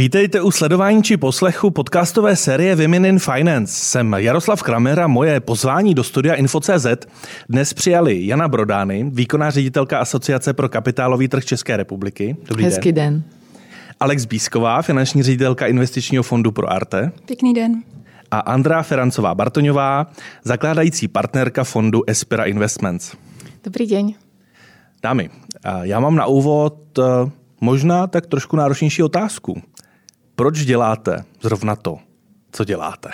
Vítejte u sledování či poslechu podcastové série Women in Finance. Jsem Jaroslav Kramer a moje pozvání do studia Info.cz dnes přijali Jana Brodány, výkonná ředitelka Asociace pro kapitálový trh České republiky. Dobrý Hezký den. den. Alex Bísková, finanční ředitelka investičního fondu pro Arte. Pěkný den. A Andrá Ferancová Bartoňová, zakládající partnerka fondu Espira Investments. Dobrý den. Dámy, já mám na úvod eh, možná tak trošku náročnější otázku proč děláte zrovna to, co děláte?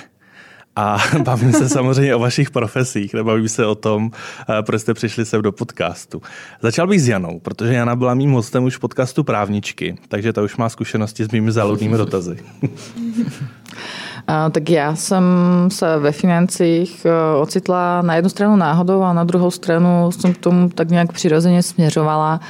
A bavím se samozřejmě o vašich profesích, nebavím se o tom, eh, proč jste přišli sem do podcastu. Začal bych s Janou, protože Jana byla mým hostem už v podcastu Právničky, takže ta už má zkušenosti s mými záludnými dotazy. A, tak já jsem se ve financích eh, ocitla na jednu stranu náhodou a na druhou stranu jsem k tomu tak nějak přirozeně směřovala.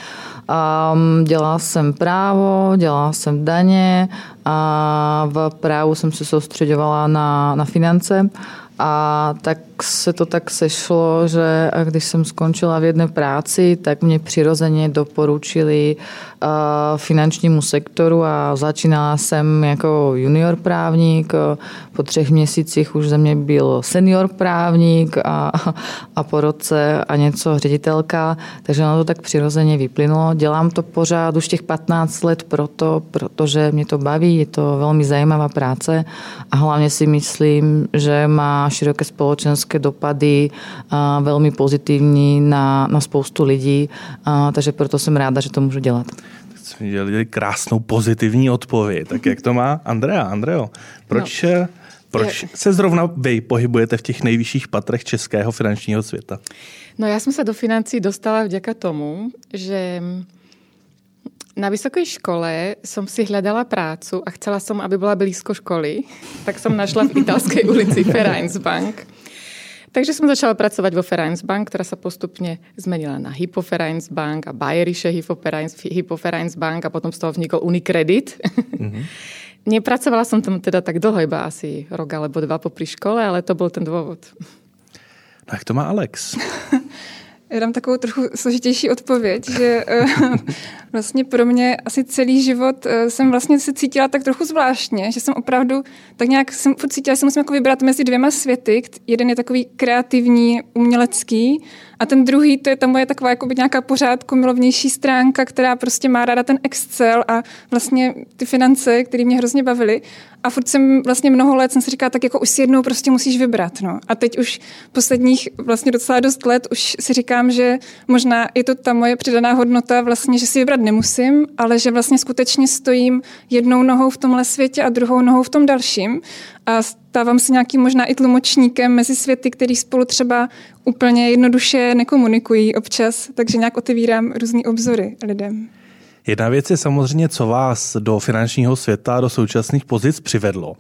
Um, dělala jsem právo, dělala jsem daně a v právu jsem se soustředovala na, na finance. A tak se to tak sešlo, že když jsem skončila v jedné práci, tak mě přirozeně doporučili finančnímu sektoru a začínala jsem jako junior právník. Po třech měsících už ze mě byl senior právník a, a po roce a něco ředitelka, takže na to tak přirozeně vyplynulo. Dělám to pořád už těch 15 let proto, protože mě to baví, je to velmi zajímavá práce a hlavně si myslím, že má široké společenské dopady, velmi pozitivní na, na spoustu lidí, takže proto jsem ráda, že to můžu dělat jsme dělali krásnou pozitivní odpověď. Tak jak to má Andrea? Andreo, proč, no. proč se zrovna vy pohybujete v těch nejvyšších patrech českého finančního světa? No já jsem se do financí dostala vďaka tomu, že na vysoké škole som si hľadala prácu a chcela som, aby bola blízko školy, tak som našla v italskej ulici Vereinsbank. Takže som začala pracovať vo Bank, ktorá sa postupne zmenila na Hypo Bank a Bayerische Hypo Bank a potom z toho vznikol Unicredit. Mm-hmm. Nepracovala som tam teda tak dlho, iba asi rok alebo dva po škole, ale to byl ten důvod. No jak to má Alex? Já dám takovou trochu složitější odpověď, že eh, vlastně pro mě asi celý život eh, jsem vlastně se cítila tak trochu zvláštně, že jsem opravdu tak nějak jsem cítila, že se musím jako vybrat mezi dvěma světy. Jeden je takový kreativní, umělecký a ten druhý, to je ta moje taková jako nějaká pořádku milovnější stránka, která prostě má ráda ten Excel a vlastně ty finance, které mě hrozně bavily. A furt jsem vlastně mnoho let jsem si říkala, tak jako už si jednou prostě musíš vybrat. No. A teď už posledních vlastně docela dost let už si říkám, že možná je to ta moje přidaná hodnota vlastně, že si vybrat nemusím, ale že vlastně skutečně stojím jednou nohou v tomhle světě a druhou nohou v tom dalším. A stávám se nějakým možná i tlumočníkem mezi světy, který spolu třeba úplně jednoduše nekomunikují občas, takže nějak otevírám různé obzory lidem. Jedna věc je samozřejmě, co vás do finančního světa, do současných pozic přivedlo.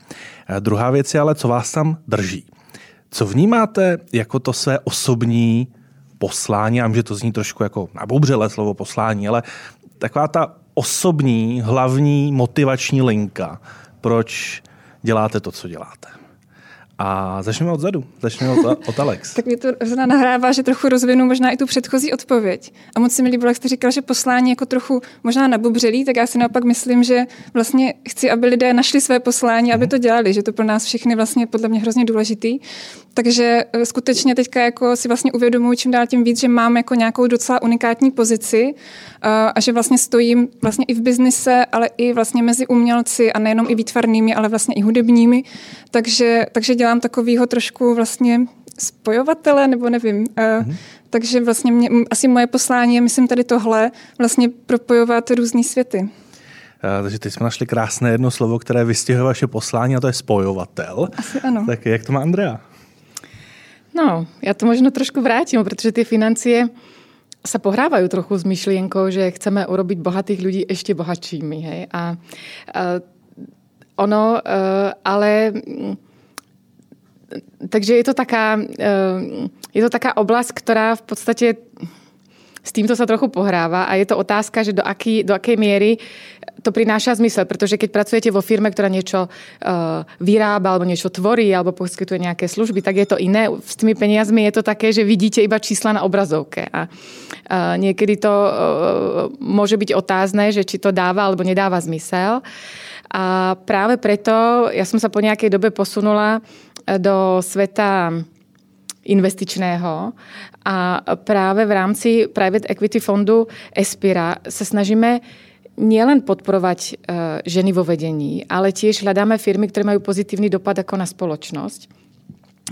Druhá věc je ale, co vás tam drží. Co vnímáte jako to své osobní poslání, já že to zní trošku jako naboubřele slovo poslání, ale taková ta osobní, hlavní motivační linka, proč děláte to, co děláte. A začneme odzadu, začneme od, od Alex. tak mě to zrovna nahrává, že trochu rozvinu možná i tu předchozí odpověď. A moc se mi líbilo, jak jste říkal, že poslání jako trochu možná nabubřelý, tak já si naopak myslím, že vlastně chci, aby lidé našli své poslání, aby mhm. to dělali, že to pro nás všechny vlastně podle mě hrozně důležitý. Takže eh, skutečně teďka jako si vlastně uvědomuji čím dál tím víc, že mám jako nějakou docela unikátní pozici eh, a že vlastně stojím vlastně i v biznise, ale i vlastně mezi umělci a nejenom i výtvarnými, ale vlastně i hudebními. Takže, takže dělám takovýho trošku vlastně spojovatele, nebo nevím. Mm-hmm. Takže vlastně mě, asi moje poslání je, myslím, tady tohle, vlastně propojovat různé světy. Takže teď jsme našli krásné jedno slovo, které vystihuje vaše poslání a to je spojovatel. Asi ano. Tak jak to má Andrea? No, já to možno trošku vrátím, protože ty financie sa pohrávajú trochu s myšlienkou, že chceme urobiť bohatých ľudí ešte bohatšími. Hej? A, a ono, uh, ale takže je to taká, uh, je to taká oblast, ktorá v podstate s týmto sa trochu pohráva a je to otázka, že do, aký, do akej to prináša zmysel, pretože keď pracujete vo firme, ktorá niečo uh, vyrába alebo niečo tvorí alebo poskytuje nejaké služby, tak je to iné. S tými peniazmi je to také, že vidíte iba čísla na obrazovke a uh, to uh, môže byť že či to dáva alebo nedáva zmysel. A práve preto ja som sa po nejakej dobe posunula do sveta investičného a práve v rámci private equity fondu Espira sa snažíme nielen podporovať e, ženy vo vedení, ale tiež hľadáme firmy, ktoré majú pozitívny dopad ako na spoločnosť.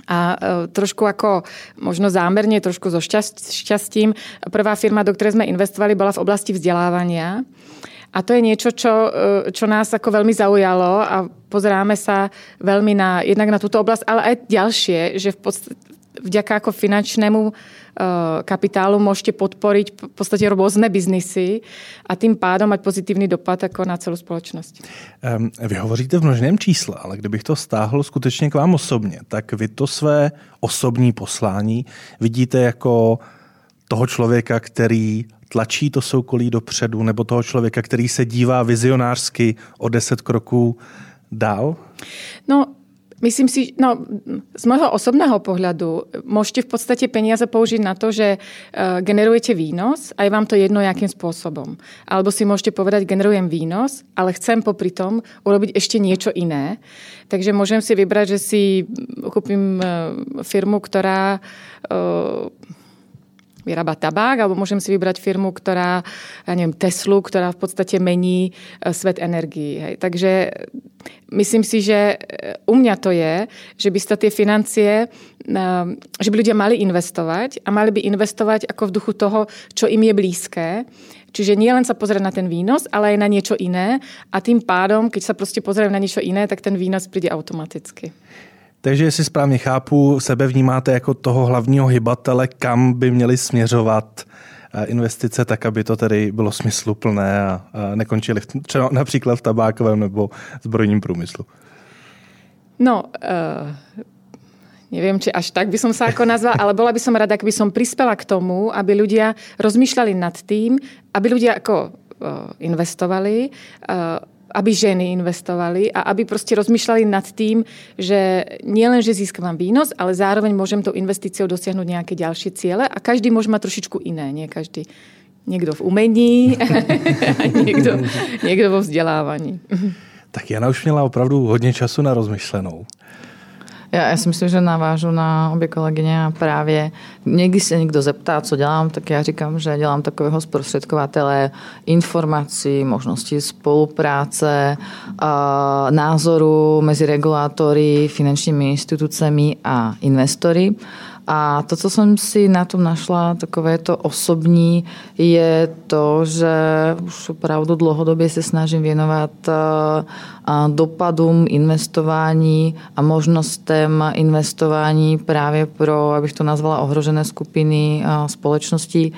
A e, trošku ako možno zámerne, trošku so šťastím. Prvá firma, do ktorej sme investovali, bola v oblasti vzdelávania. A to je niečo, čo, e, čo nás ako veľmi zaujalo a pozeráme sa veľmi na, jednak na túto oblasť, ale aj ďalšie, že v podstate, vďaka ako finančnému Eh, kapitálu môžete podporiť v podstate rôzne biznisy a tým pádom mať pozitívny dopad jako na celou společnost. Vy hovoříte v množném čísle, ale kdybych to stáhl skutečně k vám osobně, tak vy to své osobní poslání vidíte jako toho člověka, který tlačí to soukolí dopředu, nebo toho člověka, který se dívá vizionářsky o deset kroků dál? No, Myslím si, no z môjho osobného pohľadu môžete v podstate peniaze použiť na to, že uh, generujete výnos a je vám to jedno, jakým spôsobom. Alebo si môžete povedať, generujem výnos, ale chcem popri tom urobiť ešte niečo iné. Takže môžem si vybrať, že si kúpim uh, firmu, ktorá uh, vyrába tabák, alebo môžem si vybrať firmu, ktorá, ja neviem, Teslu, ktorá v podstate mení svet energií. Hej. Takže myslím si, že u mňa to je, že by sa tie financie, že by ľudia mali investovať a mali by investovať ako v duchu toho, čo im je blízké. Čiže nie len sa pozrieť na ten výnos, ale aj na niečo iné a tým pádom, keď sa prostě pozriem na niečo iné, tak ten výnos príde automaticky. Takže jestli správně chápu, sebe vnímáte jako toho hlavního hybatele, kam by měli směřovat eh, investice, tak aby to tedy bylo smysluplné a nekončili třeba například v tabákovém nebo zbrojním průmyslu. No, uh, neviem, či až tak by som sa ako nazvala, ale bola by som rada, ak by som prispela k tomu, aby ľudia rozmýšľali nad tým, aby ľudia ako uh, investovali, aby ženy investovali a aby prostě rozmýšľali nad tým, že nielen, že získavam výnos, ale zároveň môžem tou investíciou dosiahnuť nejaké ďalšie ciele a každý môže mať trošičku iné, nie každý. Někdo v umení a někdo, někdo vo vzdělávání. Tak Jana už měla opravdu hodně času na rozmyšlenou. Já, já si myslím, že navážu na obě kolegyně a právě někdy se někdo zeptá, co dělám, tak já říkám, že dělám takového zprostředkovatele informací, možností spolupráce, názoru mezi regulátory, finančními institucemi a investory. A to, co jsem si na tom našla, takové to osobní, je to, že už opravdu dlouhodobě se snažím věnovat dopadům investování a možnostem investování právě pro, abych to nazvala, ohrožené skupiny společností,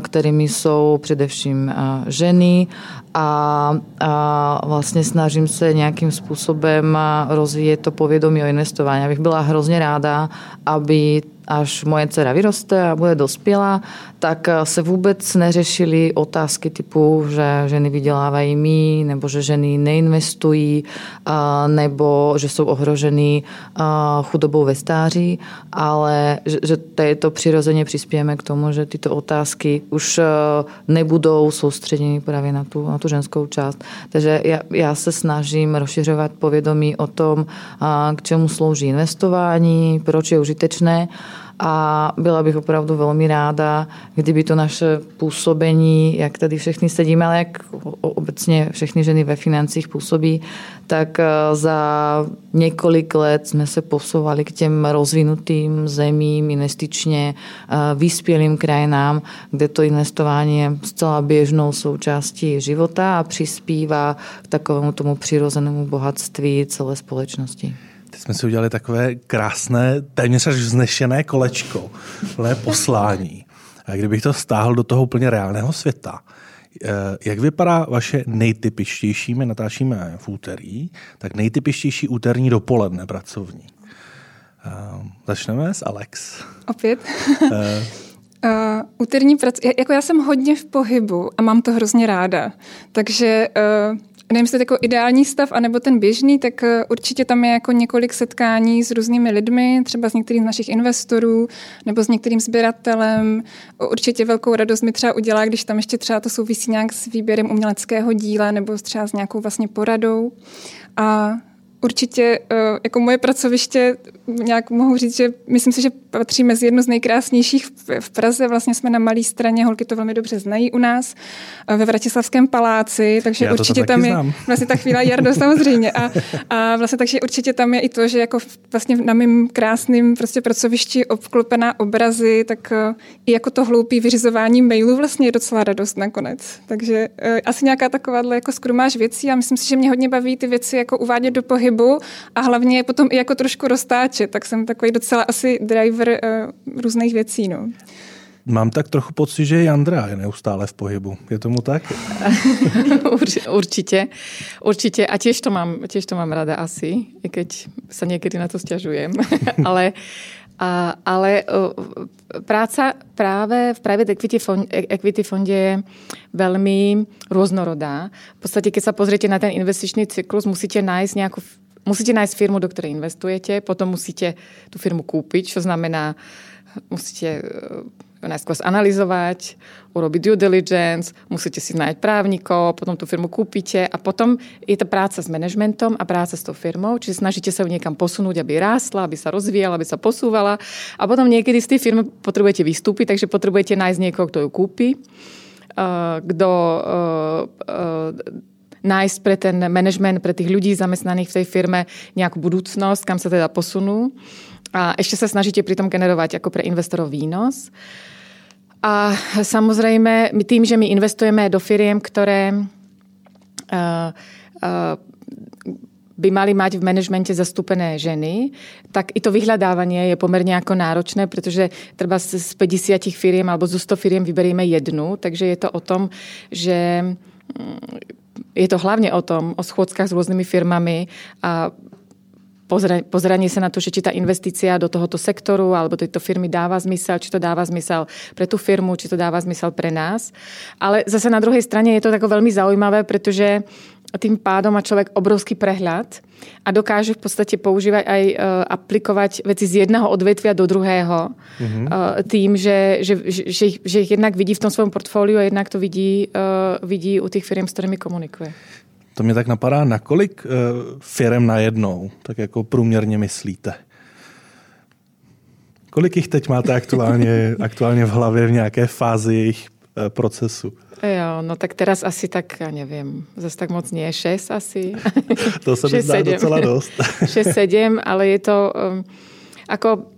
kterými jsou především ženy a, a vlastně snažím se nějakým způsobem rozvíjet to povědomí o investování. Abych byla hrozně ráda, aby až moje dcera vyroste a bude dospělá, tak se vůbec neřešily otázky typu, že ženy vydělávají mí, nebo že ženy neinvestují, nebo že jsou ohroženy chudobou ve stáří, ale že to přirozeně přispějeme k tomu, že tyto otázky už nebudou soustředěny právě na tu, na tu ženskou část. Takže já, já se snažím rozšiřovat povědomí o tom, k čemu slouží investování, proč je užitečné a byla bych opravdu velmi ráda, kdyby to naše působení, jak tady všechny sedíme, ale jak obecně všechny ženy ve financích působí, tak eh, za několik let jsme se posouvali k těm rozvinutým zemím, investičně eh, vyspělým krajinám, kde to investování je zcela běžnou součástí života a přispívá k takovému tomu přirozenému bohatství celé společnosti. Teď jsme si udělali takové krásné, téměř až vznešené kolečko, plné poslání. A kdybych to stáhl do toho úplně reálného světa, eh, jak vypadá vaše nejtypičtější, my natáčíme v úterý, tak nejtypičtější úterní dopoledne pracovní? Uh, začneme s Alex. Opět? Uh, úterní prac, jako já jsem hodně v pohybu a mám to hrozně ráda. Takže uh, nevím, jestli jako ideální stav, anebo ten běžný, tak eh, určitě tam je jako několik setkání s různými lidmi, třeba s některým z našich investorů, nebo s některým sběratelem. Určitě velkou radost mi třeba udělá, když tam ještě třeba to souvisí nějak s výběrem uměleckého díla, nebo třeba s nějakou vlastně poradou. A určitě eh, jako moje pracoviště nějak mohu říct, že myslím si, že patří mezi jedno z nejkrásnějších v Praze. Vlastně jsme na malé straně, holky to velmi dobře znají u nás, eh, ve Vratislavském paláci, takže Já určitě tam znám. je vlastně ta chvíle Jardo samozřejmě. A, a vlastně takže určitě tam je i to, že jako vlastně na mým krásným prostě pracovišti obklopená obrazy, tak eh, i jako to hloupý vyřizování mailů vlastně je docela radost nakonec. Takže asi nějaká takováhle jako skrumáž věcí a myslím si, že mě hodně baví ty věci jako uvádět do pohybu pohybu a hlavně potom i jako trošku roztáčet, tak jsem takový docela asi driver uh, různých věcí. No. Mám tak trochu pocit, že Jandra je neustále v pohybu. Je tomu tak? určitě. Určitě. A tiež to mám, tiež to mám rada asi, i keď sa niekedy na to stiažujem. ale a, ale práca práve v private equity, fond, equity fonde je veľmi rôznorodá. V podstate, keď sa pozriete na ten investičný cyklus, musíte nájsť nejakú musíte nájsť firmu, do ktorej investujete, potom musíte tú firmu kúpiť, čo znamená, musíte ju najskôr analyzovať, urobiť due diligence, musíte si nájsť právnikov, potom tú firmu kúpite a potom je to práca s managementom a práca s tou firmou, čiže snažíte sa ju niekam posunúť, aby rástla, aby sa rozvíjala, aby sa posúvala a potom niekedy z tej firmy potrebujete vystúpiť, takže potrebujete nájsť niekoho, kto ju kúpi, kto nájsť pre ten management, pre tých ľudí zamestnaných v tej firme nejakú budúcnosť, kam sa teda posunú. A ešte sa snažíte pritom generovať ako pre investorov výnos. A samozrejme, my tým, že my investujeme do firiem, ktoré uh, uh, by mali mať v manažmente zastúpené ženy, tak i to vyhľadávanie je pomerne ako náročné, pretože treba z 50 firiem alebo zo 100 firiem vyberieme jednu, takže je to o tom, že je to hlavne o tom, o schôdzkach s rôznymi firmami a pozranie sa na to, že či tá investícia do tohoto sektoru alebo tejto firmy dáva zmysel, či to dáva zmysel pre tú firmu, či to dáva zmysel pre nás. Ale zase na druhej strane je to tako veľmi zaujímavé, pretože tým pádom má človek obrovský prehľad a dokáže v podstate používať aj uh, aplikovať veci z jedného odvetvia do druhého mm-hmm. uh, tým, že, že, že, že ich jednak vidí v tom svojom portfóliu a jednak to vidí, uh, vidí u tých firm, s ktorými komunikuje. To mě tak napadá, na kolik uh, firm najednou, tak jako průměrně myslíte? Kolik jich teď máte aktuálně, aktuálně v hlavě v nějaké fázi jejich procesu? Jo, no tak teraz asi tak, ja neviem, zase tak moc nie, 6 asi. To sa mi zdá docela dost. 6-7, ale je to um, ako,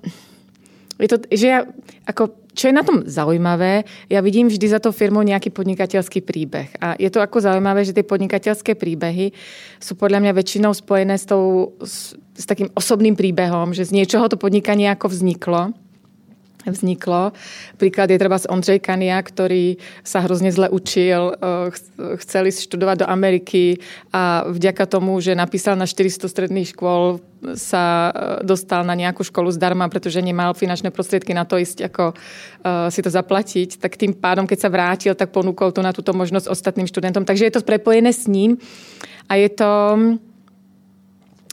je to, že ja, ako, čo je na tom zaujímavé, ja vidím vždy za to firmou nejaký podnikateľský príbeh. A je to ako zaujímavé, že tie podnikateľské príbehy sú podľa mňa väčšinou spojené s, tou, s, s takým osobným príbehom, že z niečoho to podnikanie ako vzniklo vzniklo. Príklad je treba z Ondřej Kania, ktorý sa hrozne zle učil, eh, chceli študovať do Ameriky a vďaka tomu, že napísal na 400 stredných škôl, sa eh, dostal na nejakú školu zdarma, pretože nemal finančné prostriedky na to ísť ako uh, si to zaplatiť, tak tým pádom, keď sa vrátil, tak ponúkol to na túto možnosť ostatným študentom. Takže je to prepojené s ním a je to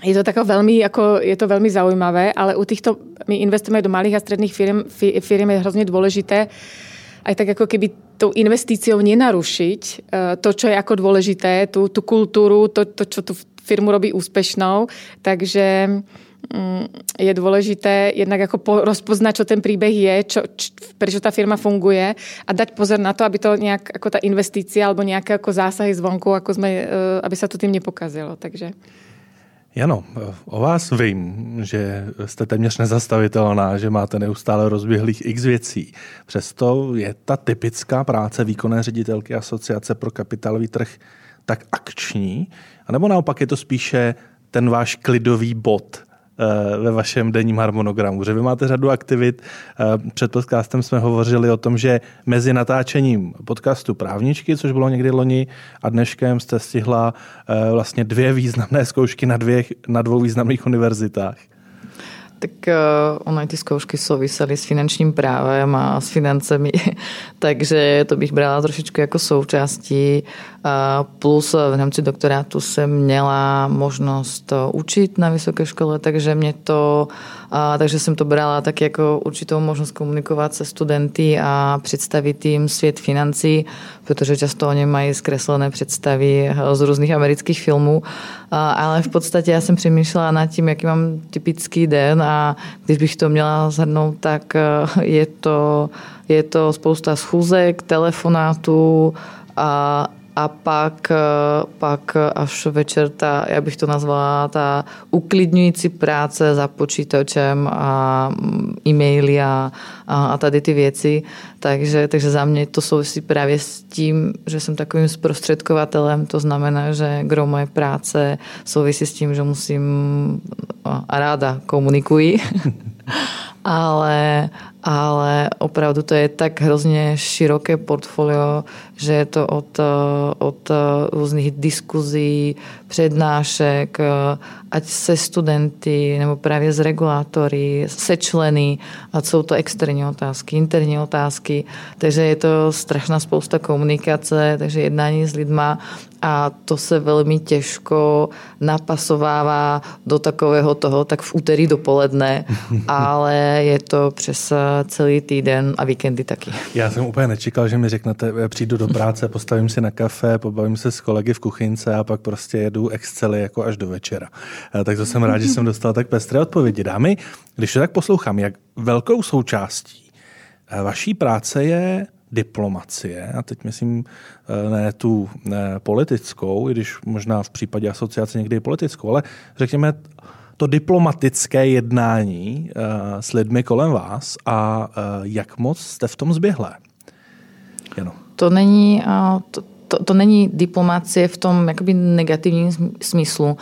je to, tako veľmi, ako, je to veľmi zaujímavé, ale u týchto, my investujeme do malých a stredných firm, firm je hrozne dôležité aj tak ako keby tou investíciou nenarušiť e, to, čo je ako dôležité, tú, tú kultúru, to, to, čo tú firmu robí úspešnou. Takže mm, je dôležité jednak ako po, rozpoznať, čo ten príbeh je, čo, č, prečo tá firma funguje a dať pozor na to, aby to nejak, ako tá investícia alebo nejaké ako zásahy zvonku, ako sme, e, aby sa to tým nepokazilo. Takže... Jano, o vás vím, že jste téměř nezastavitelná, že máte neustále rozběhlých x věcí. Přesto je ta typická práce výkonné ředitelky Asociace pro kapitálový trh tak akční, anebo naopak je to spíše ten váš klidový bod, ve vašem denním harmonogramu, že vy máte řadu aktivit. Eh, před podcastem jsme hovořili o tom, že mezi natáčením podcastu Právničky, což bylo někdy loni, a dneškem jste stihla eh, vlastně dvě významné zkoušky na, dvě, na dvou významných univerzitách. tak uh, ono ty zkoušky souvisely s finančním právem a s financemi, takže to bych brala trošičku jako součástí. Plus v rámci doktorátu jsem měla možnost učit na vysoké škole, takže mě to takže jsem to brala tak jako určitou možnost komunikovat se studenty a představit jim svět financí, protože často oni mají zkreslené představy z různých amerických filmů. Ale v podstatě já jsem přemýšlela nad tím, jaký mám typický den a když bych to měla zhrnout, tak e, je to, je to spousta schůzek, telefonátů a a pak, eh, pak až večer ta, já bych to nazvala, ta uklidňující práce za počítačem a mm, e-maily a, a, a tady ty věci. Takže, takže za mě to souvisí právě s tím, že jsem takovým zprostředkovatelem, to znamená, že gro moje práce souvisí s tím, že musím a ráda komunikuji, ale, ale opravdu to je tak hrozně široké portfolio, že je to od, od různých diskuzí, přednášek, ať se studenty nebo právě s regulátory, se členy, a jsou to externí otázky, interní otázky, takže je to strašná spousta komunikace, takže jednání s lidma a to se velmi těžko napasovává do takového toho, tak v úterý dopoledne, ale je to přes celý týden a víkendy taky. Já jsem úplně nečekal, že mi řeknete, přijdu do práce, postavím si na kafe, pobavím se s kolegy v kuchynce a pak prostě jedu Excely jako až do večera. Eh, tak to jsem rád, že jsem dostal tak pestré odpovědi. Dámy, když to tak poslouchám, jak velkou součástí eh, vaší práce je diplomacie, a teď myslím eh, ne tu ne politickou, i když možná v případě asociace někdy politickou, ale řekněme to diplomatické jednání s lidmi kolem vás a jak moc jste v tom zběhlé? Jano. To není, to, to, to není diplomacie v tom jakoby negativním smyslu,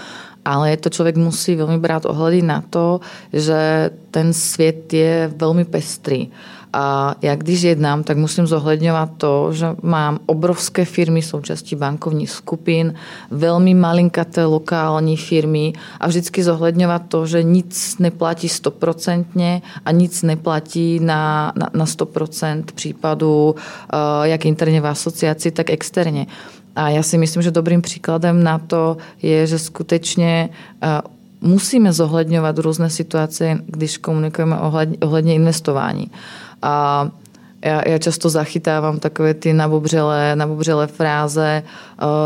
ale to člověk musí velmi brát ohledy na to, že ten svět je velmi pestrý. A já když jednám, tak musím zohledňovat to, že mám obrovské firmy součástí bankovních skupin, velmi malinkaté lokální firmy a vždycky zohledňovat to, že nic neplatí stoprocentně a nic neplatí na, na, na 100% případů, eh, jak interně v asociaci, tak externě. A já si myslím, že dobrým příkladem na to je, že skutečně eh, musíme zohledňovat různé situace, když komunikujeme ohledně, ohledně investování. A já, já často zachytávám takové ty nabobřelé, nabobřelé fráze,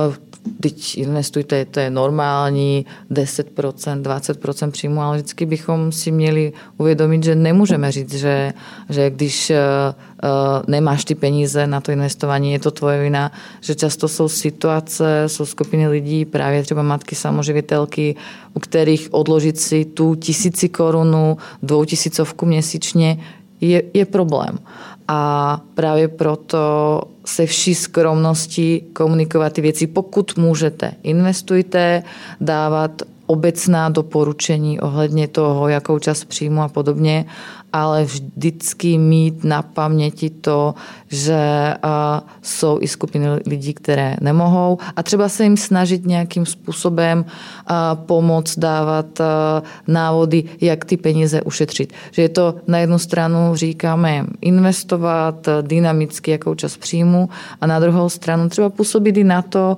uh, teď investujte, to je normální, 10%, 20% příjmu, ale vždycky bychom si měli uvědomit, že nemůžeme říct, že, že když uh, nemáš ty peníze na to investování, je to tvoje vina, že často jsou situace, jsou skupiny lidí, právě třeba matky samoživitelky, u kterých odložit si tu tisíci korunu, dvou tisícovku měsíčně je, je problém. A právě proto se vší skromností komunikovat ty věci. Pokud můžete, investujte, dávat obecná doporučení ohledně toho, jakou čas příjmu a podobně, ale vždycky mít na paměti to, že jsou i skupiny lidí, které nemohou a třeba se jim snažit nějakým způsobem pomoct, dávat návody, jak ty peníze ušetřit. Že je to na jednu stranu říkáme investovat dynamicky, jakou čas příjmu a na druhou stranu třeba působit i na to,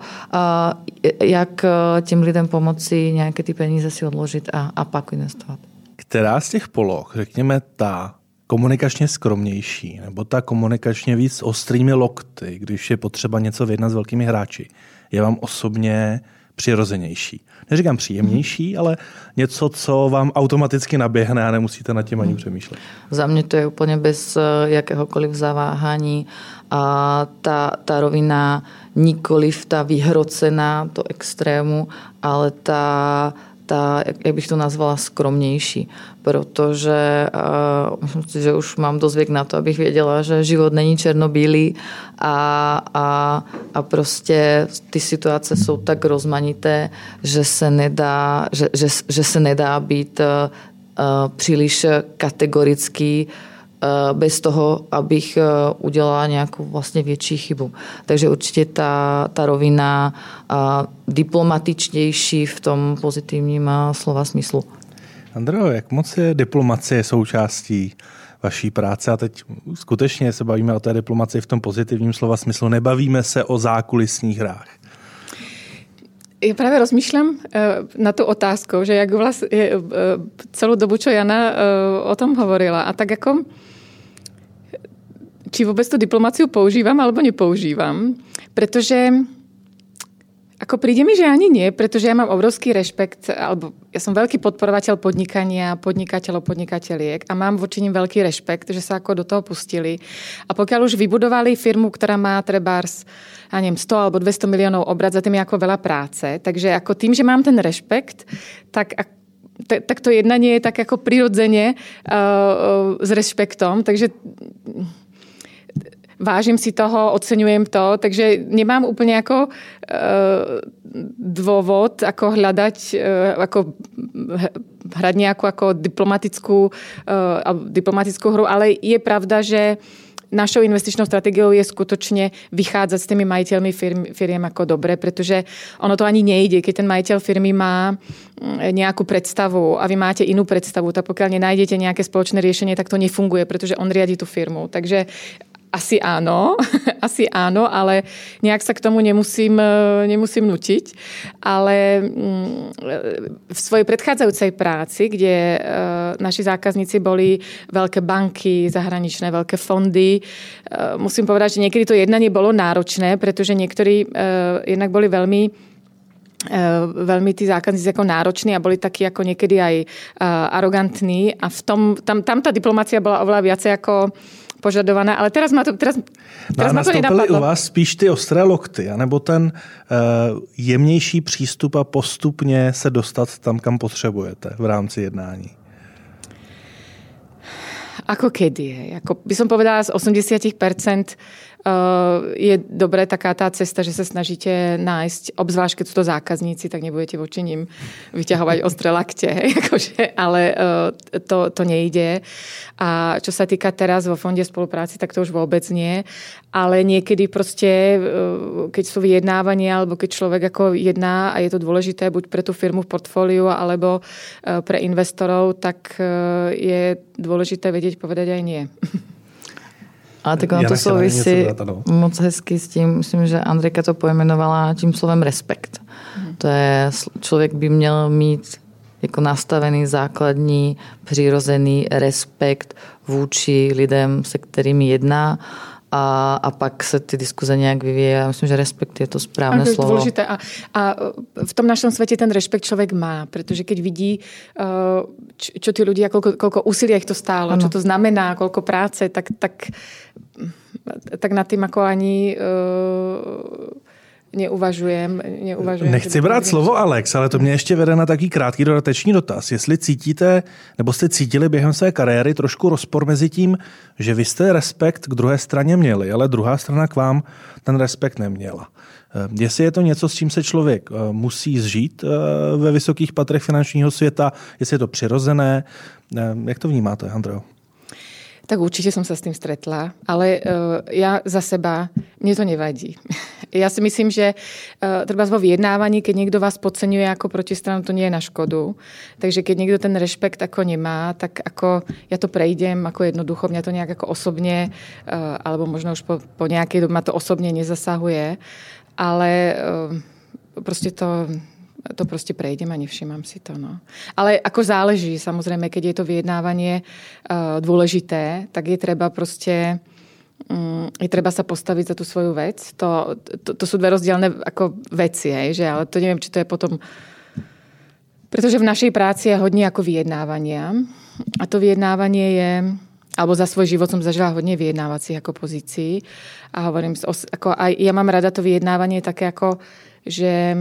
jak těm lidem pomoci nějaké ty peníze si odložit a, a pak investovat. Která z těch poloh, řekněme ta komunikačně skromnější, nebo ta komunikačně víc ostrými lokty, když je potřeba něco vyjednat s velkými hráči, je vám osobně přirozenější. Neříkám příjemnější, mhm. ale něco, co vám automaticky naběhne a nemusíte nad tím ani mhm. přemýšlet. Za mě to je úplně bez eh, jakéhokoliv zaváhání a ta, ta rovina nikoliv ta vyhrocená do extrému, ale ta ta, jak bych to nazvala, skromnější, protože uh, že už mám dost věk na to, abych věděla, že život není černobílý a, a, a prostě ty situace jsou tak rozmanité, že se nedá, že, že, že se nedá být uh, příliš kategorický bez toho, abych udělala nějakou vlastně větší chybu. Takže určitě ta, ta rovina diplomatičtější v tom pozitivním slova smyslu. Andro, jak moc je diplomacie součástí vaší práce? A teď skutečně se bavíme o té diplomaci v tom pozitivním slova smyslu. Nebavíme se o zákulisních hrách. Já právě rozmýšlám eh, na tu otázku, že jak vlastně celou dobu, čo Jana o tom hovorila. A tak jako či vůbec tu diplomaciu používám alebo nepoužívám, protože ako príde mi, že ani nie, pretože ja mám obrovský rešpekt, alebo ja som veľký podporovateľ podnikania, podnikateľov, podnikateľiek a mám voči ním veľký rešpekt, že sa ako do toho pustili. A pokiaľ už vybudovali firmu, ktorá má trebárs, ja neviem, 100 alebo 200 miliónov obrad, za tým je ako veľa práce. Takže ako tým, že mám ten rešpekt, tak tak to jednanie je tak ako prirodzene uh, s rešpektom. Takže vážím si toho, oceňujem to, takže nemám úplně jako uh, dôvod, ako hľadať, uh, ako hrať nejakú ako diplomatickú, uh, diplomatickú hru, ale je pravda, že našou investičnou strategiou je skutočne vychádzať s tými majiteľmi firm, firiem ako dobre, pretože ono to ani nejde. Keď ten majiteľ firmy má mm, nejakú predstavu a vy máte inú predstavu, tak pokiaľ nenájdete nejaké spoločné riešenie, tak to nefunguje, pretože on riadi tú firmu. Takže asi áno, asi áno, ale nejak sa k tomu nemusím, e, nemusím nutiť. Ale mm, v svojej predchádzajúcej práci, kde e, naši zákazníci boli veľké banky, zahraničné veľké fondy, e, musím povedať, že niekedy to jednanie bolo náročné, pretože niektorí jednak boli veľmi veľmi tí zákazníci ako nároční a boli takí ako niekedy aj arogantní a v tom, tam, tam tá diplomácia bola oveľa viacej ako požadované, ale teraz ma to, teraz, teraz no ma to nenapadlo. u vás spíš ty ostré lokty, anebo ten uh, jemnější přístup a postupně se dostat tam, kam potřebujete v rámci jednání? Ako kedy. Ako by som povedala z 80% Eh, je dobré taká tá cesta, že sa snažíte nájsť, obzvlášť keď sú to zákazníci, tak nebudete voči ním vyťahovať ostré lakte, akože, ale eh, to, to nejde. A čo sa týka teraz vo Fonde spolupráci, tak to už vôbec nie. Ale niekedy proste, eh, keď sú vyjednávania, alebo keď človek ako jedná a je to dôležité buď pre tú firmu v portfóliu, alebo pre investorov, tak je dôležité vedieť povedať aj nie. Ale tak ono to souvisí moc hezky s tím, myslím, že Andrika to pojmenovala tím slovem respekt. Hmm. To je, člověk by měl mít jako nastavený základní přirozený respekt vůči lidem, se kterými jedná a, a pak se ty diskuze nějak vyvíjí. Já myslím, že respekt je to správné to slovo. Dôležité. A, a v tom našom svete ten respekt človek má, pretože keď vidí, uh, čo tí ľudia, koľko, koľko úsilia ich to stálo, ano. čo to znamená, koľko práce, tak, tak, tak nad tým ako ani uh, neuvažujem. neuvažujem Nechci brát slovo Alex, ale to mě ještě vede na taký krátký dodatečný dotaz. Jestli cítíte, nebo jste cítili během své kariéry trošku rozpor mezi tím, že vy jste respekt k druhé straně měli, ale druhá strana k vám ten respekt neměla. Eh, jestli je to něco, s čím se člověk eh, musí zžít eh, ve vysokých patrech finančního světa, jestli je to přirozené, jak to vnímáte, Andreo? Tak určite som sa s tým stretla, ale uh, ja za seba, mne to nevadí. Ja si myslím, že uh, treba vo vyjednávaní, keď niekto vás podceňuje ako protistranu, to nie je na škodu. Takže keď niekto ten rešpekt ako nemá, tak ako ja to prejdem ako jednoducho, mňa to nejak ako osobne, uh, alebo možno už po, po nejakej dobe ma to osobne nezasahuje, ale uh, proste to to prostě prejdem a nevšimám si to. No. Ale ako záleží, samozrejme, keď je to vyjednávanie uh, dôležité, tak je treba prostě um, je treba sa postaviť za tú svoju vec. To, to, to sú dve rozdielne ako veci, hej, že? ale to neviem, či to je potom... Pretože v našej práci je hodně ako vyjednávania. A to vyjednávanie je alebo za svoj život som zažila hodně vyjednávacích ako pozícií a hovorím, ako aj ja mám rada to vyjednávanie také ako, že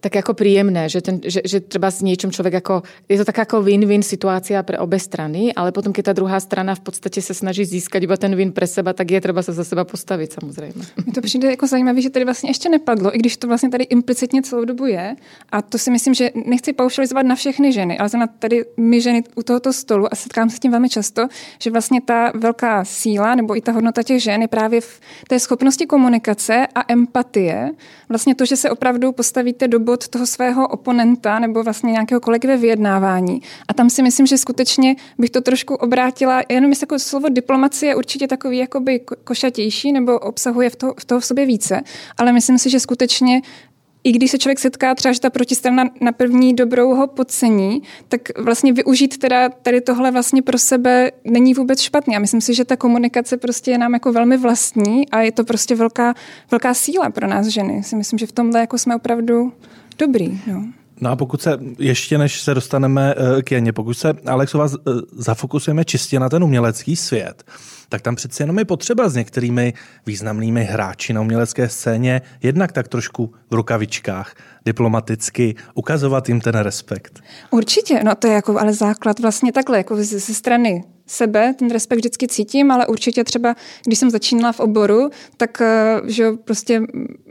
tak ako príjemné, že, ten, že, že treba s niečom človek ako, je to taká ako win-win situácia pre obe strany, ale potom, keď tá druhá strana v podstatě se snaží získat iba ten win pre seba, tak je třeba se za seba postavit samozřejmě. Mně to přijde jako zajímavé, že tady vlastně ještě nepadlo, i když to vlastně tady implicitně celou dobu je. A to si myslím, že nechci paušalizovat na všechny ženy, ale na tady my ženy u tohoto stolu a setkám se s tím velmi často, že vlastně ta velká síla nebo i ta hodnota těch žen je právě v té schopnosti komunikace a empatie. Vlastně to, že se opravdu postavíte do bod toho svého oponenta nebo vlastně nějakého kolegy ve vyjednávání. A tam si myslím, že skutečně bych to trošku obrátila, jenom jestli jako slovo diplomacie je určitě takový jakoby košatější nebo obsahuje v toho, v toho v sobě více, ale myslím si, že skutečně i když se člověk setká třeba, že ta protistrana na první dobrou ho podcení, tak vlastně využít teda tady tohle vlastně pro sebe není vůbec špatný. A myslím si, že ta komunikace prostě je nám jako velmi vlastní a je to prostě velká, velká síla pro nás ženy. Si myslím, že v tomhle jako jsme opravdu dobrý. No. No a pokud se, ještě než se dostaneme eh, k Janě, pokud se, Alexu, vás eh, zafokusujeme čistě na ten umělecký svět, tak tam přeci jenom je potřeba s některými významnými hráči na umělecké scéně jednak tak trošku v rukavičkách, diplomaticky, ukazovat jim ten respekt. Určitě, no to je jako ale základ vlastně takhle, jako ze, ze strany sebe, ten respekt vždycky cítím, ale určitě třeba, když jsem začínala v oboru, tak eh, že prostě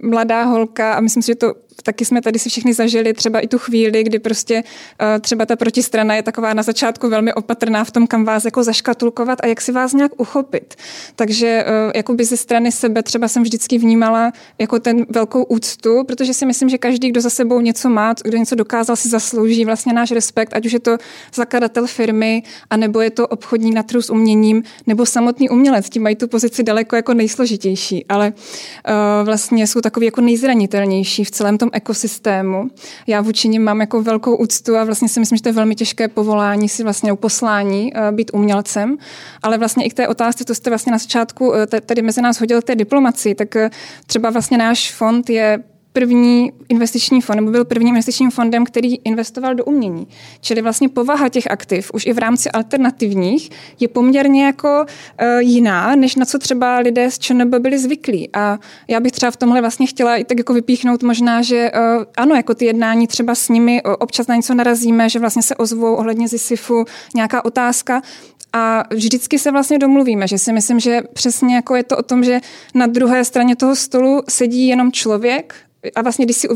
mladá holka a myslím si, že to taky jsme tady si všichni zažili třeba i tu chvíli, kdy prostě uh, třeba ta protistrana je taková na začátku velmi opatrná v tom, kam vás jako zaškatulkovat a jak si vás nějak uchopit. Takže uh, jakoby ze strany sebe třeba jsem vždycky vnímala jako ten velkou úctu, protože si myslím, že každý, kdo za sebou něco má, kdo něco dokázal, si zaslouží vlastně náš respekt, ať už je to zakladatel firmy, anebo je to obchodník na trhu s uměním, nebo samotný umělec. Ti mají tu pozici daleko jako nejsložitější, ale uh, vlastně jsou takový jako nejzranitelnější v celém tom tom ekosystému. Já vůči nim mám jako velkou úctu a vlastně si myslím, že to je velmi těžké povolání si vlastně poslání uh, být umělcem, ale vlastně i k té otázce, to jste vlastně na začátku uh, tady mezi nás hodil té diplomaci, tak uh, třeba vlastně náš fond je první investiční fond, nebo byl prvním investičním fondem, který investoval do umění. Čili vlastně povaha těch aktiv už i v rámci alternativních je poměrně jako uh, jiná, než na co třeba lidé z ČNB byli zvyklí. A já bych třeba v tomhle vlastně chtěla i tak jako vypíchnout možná, že uh, ano, jako ty jednání třeba s nimi občas na něco narazíme, že vlastně se ozvou ohledně ZISIFu nějaká otázka, a vždycky se vlastně domluvíme, že si myslím, že přesně jako je to o tom, že na druhé straně toho stolu sedí jenom člověk a vlastně, když si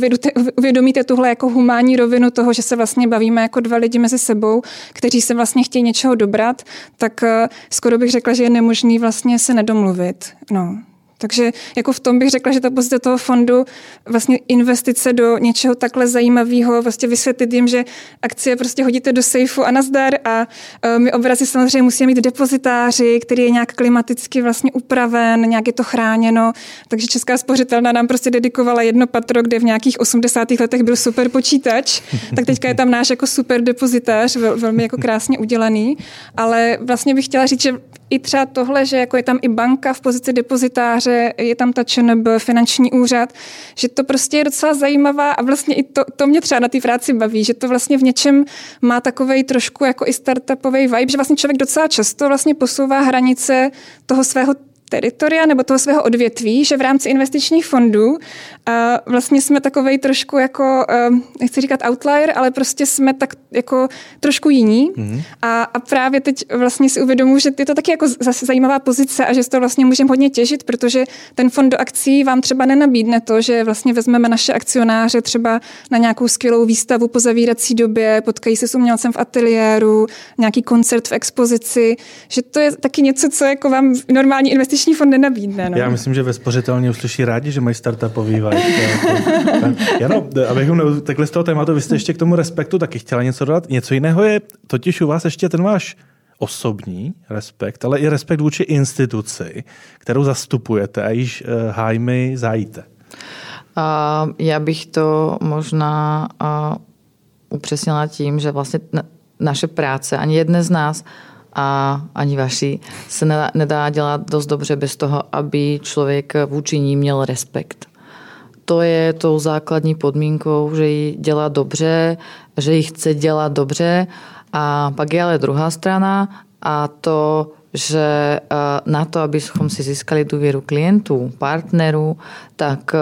uvědomíte tuhle jako humánní rovinu toho, že se vlastně bavíme jako dva lidi mezi sebou, kteří se vlastně chtějí něčeho dobrat, tak eh, skoro bych řekla, že je nemožný vlastně se nedomluvit. No. Takže jako v tom bych řekla, že ta pozice toho fondu vlastně investice do něčeho takhle zajímavého, vlastně vysvětlit jim, že akcie prostě hodíte do sejfu a nazdar a e, my obrazy samozřejmě musíme mít depozitáři, který je nějak klimaticky vlastně upraven, nějak je to chráněno. Takže Česká spořitelna nám prostě dedikovala jedno patro, kde v nějakých 80. letech byl super počítač, tak teďka je tam náš jako super depozitář, velmi jako krásně udělaný. Ale vlastně bych chtěla říct, že i třeba tohle, že jako je tam i banka v pozici depozitáře, je tam ta ČNB, finanční úřad, že to prostě je docela zajímavá a vlastně i to, to mě třeba na té práci baví, že to vlastně v něčem má takovej trošku jako i startupový vibe, že vlastně člověk docela často vlastně posouvá hranice toho svého teritoria nebo toho svého odvětví, že v rámci investičních fondů a vlastně jsme takovej trošku jako, nechci říkat outlier, ale prostě jsme tak jako trošku jiní mm. a, a právě teď vlastně si uvědomuji, že je to taky jako zase zajímavá pozice a že z toho vlastně můžeme hodně těžit, protože ten fond do akcí vám třeba nenabídne to, že vlastně vezmeme naše akcionáře třeba na nějakou skvělou výstavu po zavírací době, potkají se s umělcem v ateliéru, nějaký koncert v expozici, že to je taky něco, co jako vám normální investiční investiční fond nenabídne. No. Já myslím, že ve spořitelně uslyší rádi, že mají startupový vibe. Jano, abychom takhle z toho tématu, vy jste ještě k tomu respektu taky chtěla něco dodat. Něco jiného je totiž u vás ještě ten váš osobní respekt, ale i respekt vůči instituci, kterou zastupujete a již uh, hájmy zajíte. Uh, já bych to možná uh, upřesnila tím, že vlastně naše práce, ani jedné z nás a ani vaši se nedá, nedá dělat dost dobře bez toho, aby člověk vůči ní měl respekt. To je tou základní podmínkou, že ji dělá dobře, že ji chce dělat dobře. A pak je ale druhá strana a to, že na to, abychom si získali důvěru klientů, partnerů, tak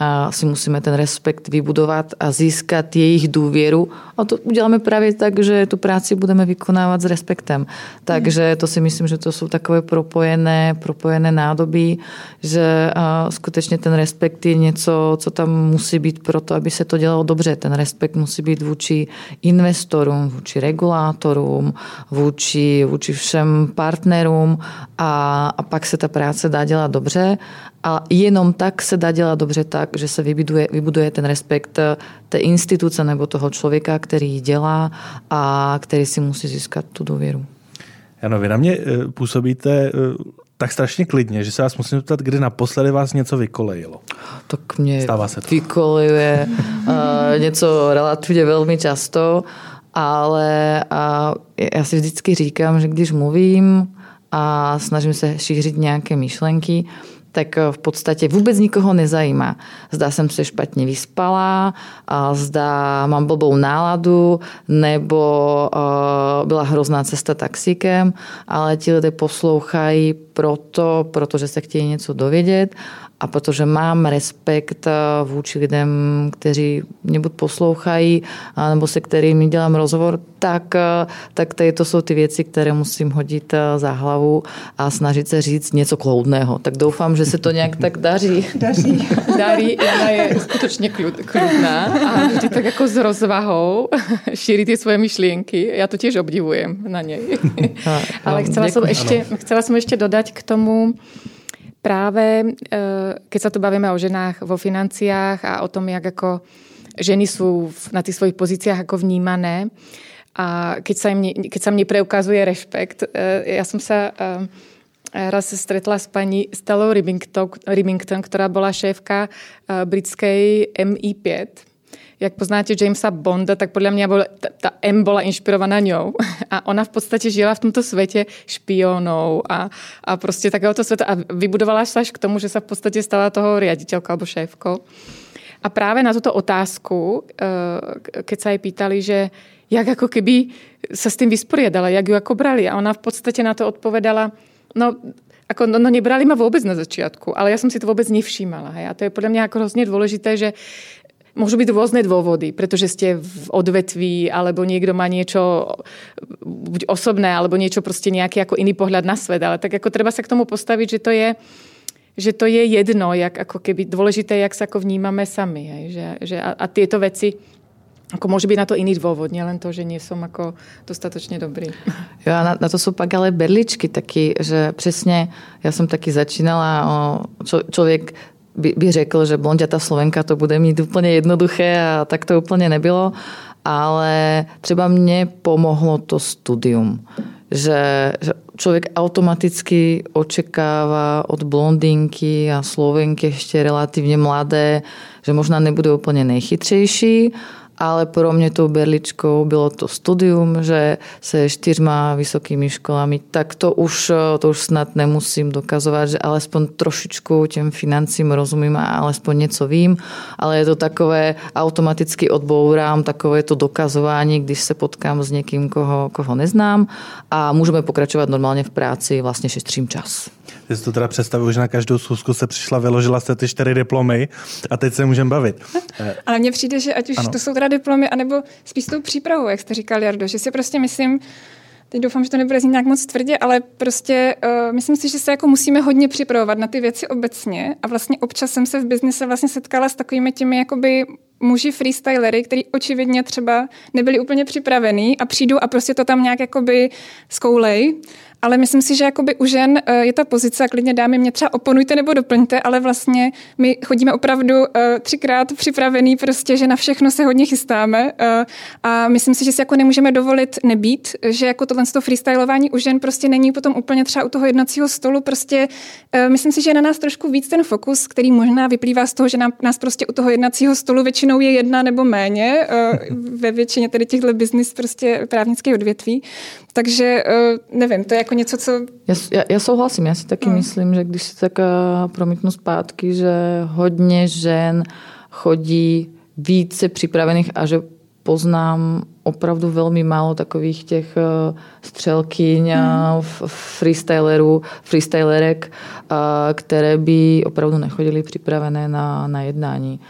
a si musíme ten respekt vybudovat a získat jejich důvěru. A to uděláme právě tak, že tu práci budeme vykonávat s respektem. Takže to si myslím, že to jsou takové propojené, propojené nádoby, že skutečně ten respekt je něco, co tam musí být pro to, aby se to dělalo dobře. Ten respekt musí být vůči investorům, vůči regulátorům, vůči, vůči všem partnerům a, a pak se ta práce dá dělat dobře A jenom tak se dá dělat dobře tak, že se vybuduje, vybuduje ten respekt té instituce nebo toho člověka, který ji dělá a který si musí získat tu důvěru. Ano, vy na mě eh, působíte eh, tak strašně klidně, že se vás musím zeptat, kdy naposledy vás něco vykolejilo. Tak mě Stává se to. vykolejuje uh, něco relativně velmi často, ale uh, já si vždycky říkám, že když mluvím a snažím se šířit nějaké myšlenky, tak v podstatě vůbec nikoho nezajímá. Zdá jsem se špatně vyspala, a zdá mám blbou náladu, nebo uh, byla hrozná cesta taxíkem, ale ti lidé poslouchají proto, protože se chtějí něco dovědět a protože mám respekt eh, vůči lidem, kteří mě buď poslouchají, nebo se kterými dělám rozhovor, tak, eh, tak tady to jsou ty věci, které musím hodit eh, za hlavu a snažit se říct něco kloudného. Tak doufám, že se to nějak tak daří. Daří. Darí. Jana je skutečně kludná a vždy tak jako s rozvahou šíří ty svoje myšlienky. Já to těž obdivujem na něj. Ale chcela jsem, ještě, chcela jsem ještě dodať k tomu, práve, eh, keď sa tu bavíme o ženách vo financiách a o tom, jak ako ženy sú na tých svojich pozíciách ako vnímané a keď sa, im, keď sa mne preukazuje rešpekt. Eh, ja som sa eh, raz stretla s pani Stellou Ribington ktorá bola šéfka britskej MI5 jak poznáte Jamesa Bonda, tak podľa mňa bola, ta, ta M bola inšpirovaná ňou. A ona v podstate žila v tomto svete špionov a, a prostě takéhoto sveta a vybudovala sa až k tomu, že sa v podstate stala toho riaditeľkou alebo šéfkou. A práve na túto otázku, keď sa jej pýtali, že jak ako keby sa s tým vysporiadala, jak ju ako brali. A ona v podstate na to odpovedala, no ako, no, no nebrali ma vôbec na začiatku, ale ja som si to vôbec nevšímala. Hej. A to je podľa mňa ako hrozne dôležité, že Môžu byť rôzne dôvody, pretože ste v odvetví, alebo niekto má niečo buď osobné, alebo niečo proste nejaký ako iný pohľad na svet. Ale tak ako treba sa k tomu postaviť, že to je, že to je jedno, jak ako keby dôležité, jak sa ako vnímame sami. Hej? Že, že a, a tieto veci ako môže byť na to iný dôvod, nielen to, že nie som ako dostatočne dobrý. Jo, a na, na to sú pak ale berličky taky, že přesně, já jsem taky začínala, o, čo, člověk by, by řekl, že blonděta Slovenka to bude mít úplně jednoduché a tak to úplně nebylo. Ale třeba mě pomohlo to studium. Že, že člověk automaticky očekává od blondinky a Slovenky ještě relativně mladé, že možná nebude úplně nejchytřejší, ale pro mě tou berličkou bylo to studium, že se čtyřma vysokými školami, tak to už, to už snad nemusím dokazovat, že alespoň trošičku těm financím rozumím a alespoň něco vím, ale je to takové automaticky odbourám, takové to dokazování, když se potkám s někým, koho, koho neznám a můžeme pokračovat normálně v práci, vlastně šetřím čas. Ty si to teda představuji, že na každou schůzku se přišla, vyložila jste ty čtyři diplomy a teď se můžeme bavit. Ale mně přijde, že ať už ano. to jsou teda diplomy, anebo spíš tou přípravou, jak jste říkal, Jardo, že si prostě myslím, teď doufám, že to nebude znít nějak moc tvrdě, ale prostě uh, myslím si, že se jako musíme hodně připravovat na ty věci obecně a vlastně občas jsem se v biznise vlastně setkala s takovými těmi jakoby muži freestylery, který očividně třeba nebyli úplně připravený a přijdou a prostě to tam nějak jakoby zkoulej ale myslím si, že jakoby u žen eh, je ta pozice, a klidně dámy mě třeba oponujte nebo doplňte, ale vlastně my chodíme opravdu eh, třikrát připravený prostě, že na všechno se hodně chystáme eh, a myslím si, že si jako nemůžeme dovolit nebýt, že jako tohle to freestylování u žen prostě není potom úplně třeba u toho jednacího stolu, prostě myslím si, že je na nás trošku víc ten fokus, který možná vyplývá z toho, že nás prostě u toho jednacího stolu většinou je jedna nebo méně ve většině tedy těchto business prostě právnických odvětví. Takže nevím, to je jako něco, co... Já, já, já souhlasím, já si taky no. myslím, že když se tak eh, promítnu zpátky, že hodně žen chodí více připravených a že poznám opravdu velmi málo takových těch eh, střelkyň, hmm. freestylerů, freestylerek, které by opravdu nechodili připravené na, na jednání.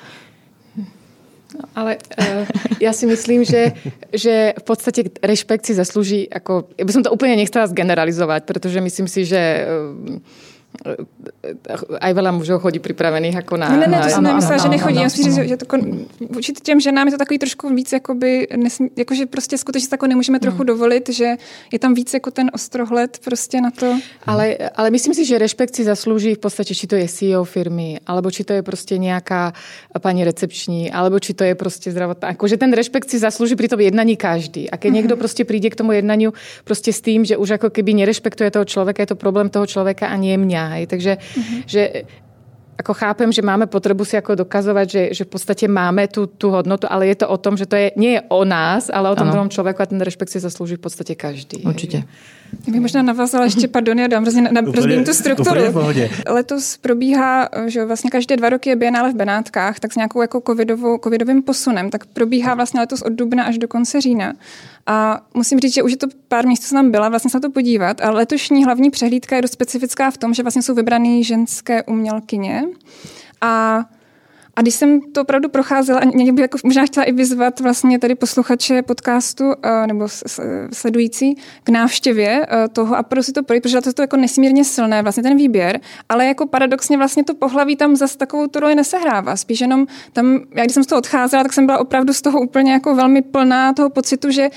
Ale uh, ja si myslím, že, že v podstate rešpekt si zaslúži, ako, ja by som to úplne nechcela zgeneralizovať, pretože myslím si, že uh, aj veľa mužov chodí připravených jako na... Ne, ne, to jsem nemyslela, že nechodí. Já si že, že to určitě těm ženám je to takový trošku víc, jakoby, nesmí, jakože prostě skutečně tako nemůžeme trochu hmm. dovolit, že je tam víc jako ten ostrohled prostě na to. Ale, ale myslím si, že respekt si zaslouží v podstatě, či to je CEO firmy, alebo či to je prostě nějaká paní recepční, alebo či to je prostě zdravotná. Akože ten respekt si zaslouží pri tom jednaní každý. A keď mm-hmm. někdo prostě přijde k tomu jednaniu prostě s tým, že už jako keby nerespektuje toho člověka, je to problém toho člověka a nie mňa. Hej. Takže mm-hmm. že ako chápem, že máme potrebu si ako dokazovať, že, že v podstate máme tu, tú hodnotu, ale je to o tom, že to je, nie je o nás, ale o tom ano. druhom člověku a ten respekt si zaslouží v podstatě každý. Určitě. Já bych možná navázala ještě, pardon, já dám na, na tu strukturu. Letos probíhá, že vlastně každé dva roky je Bienále v Benátkách, tak s nějakou jako covidovou, covidovým posunem, tak probíhá vlastně letos od dubna až do konce října. A musím říct, že už je to pár měsíců jsem byla, vlastně se na to podívat, a letošní hlavní přehlídka je dost specifická v tom, že vlastně jsou vybrané ženské umělkyně. A a když jsem to opravdu procházela, někdy bych jako možná chtěla i vyzvat vlastně tady posluchače podcastu eh, nebo sledující k návštěvě eh, toho a prostě to projít, protože to je to jako nesmírně silné, vlastně ten výběr, ale jako paradoxně vlastně to pohlaví tam zase takovou tu roli nesehrává. Spíš jenom tam, já když jsem z toho odcházela, tak jsem byla opravdu z toho úplně jako velmi plná toho pocitu, že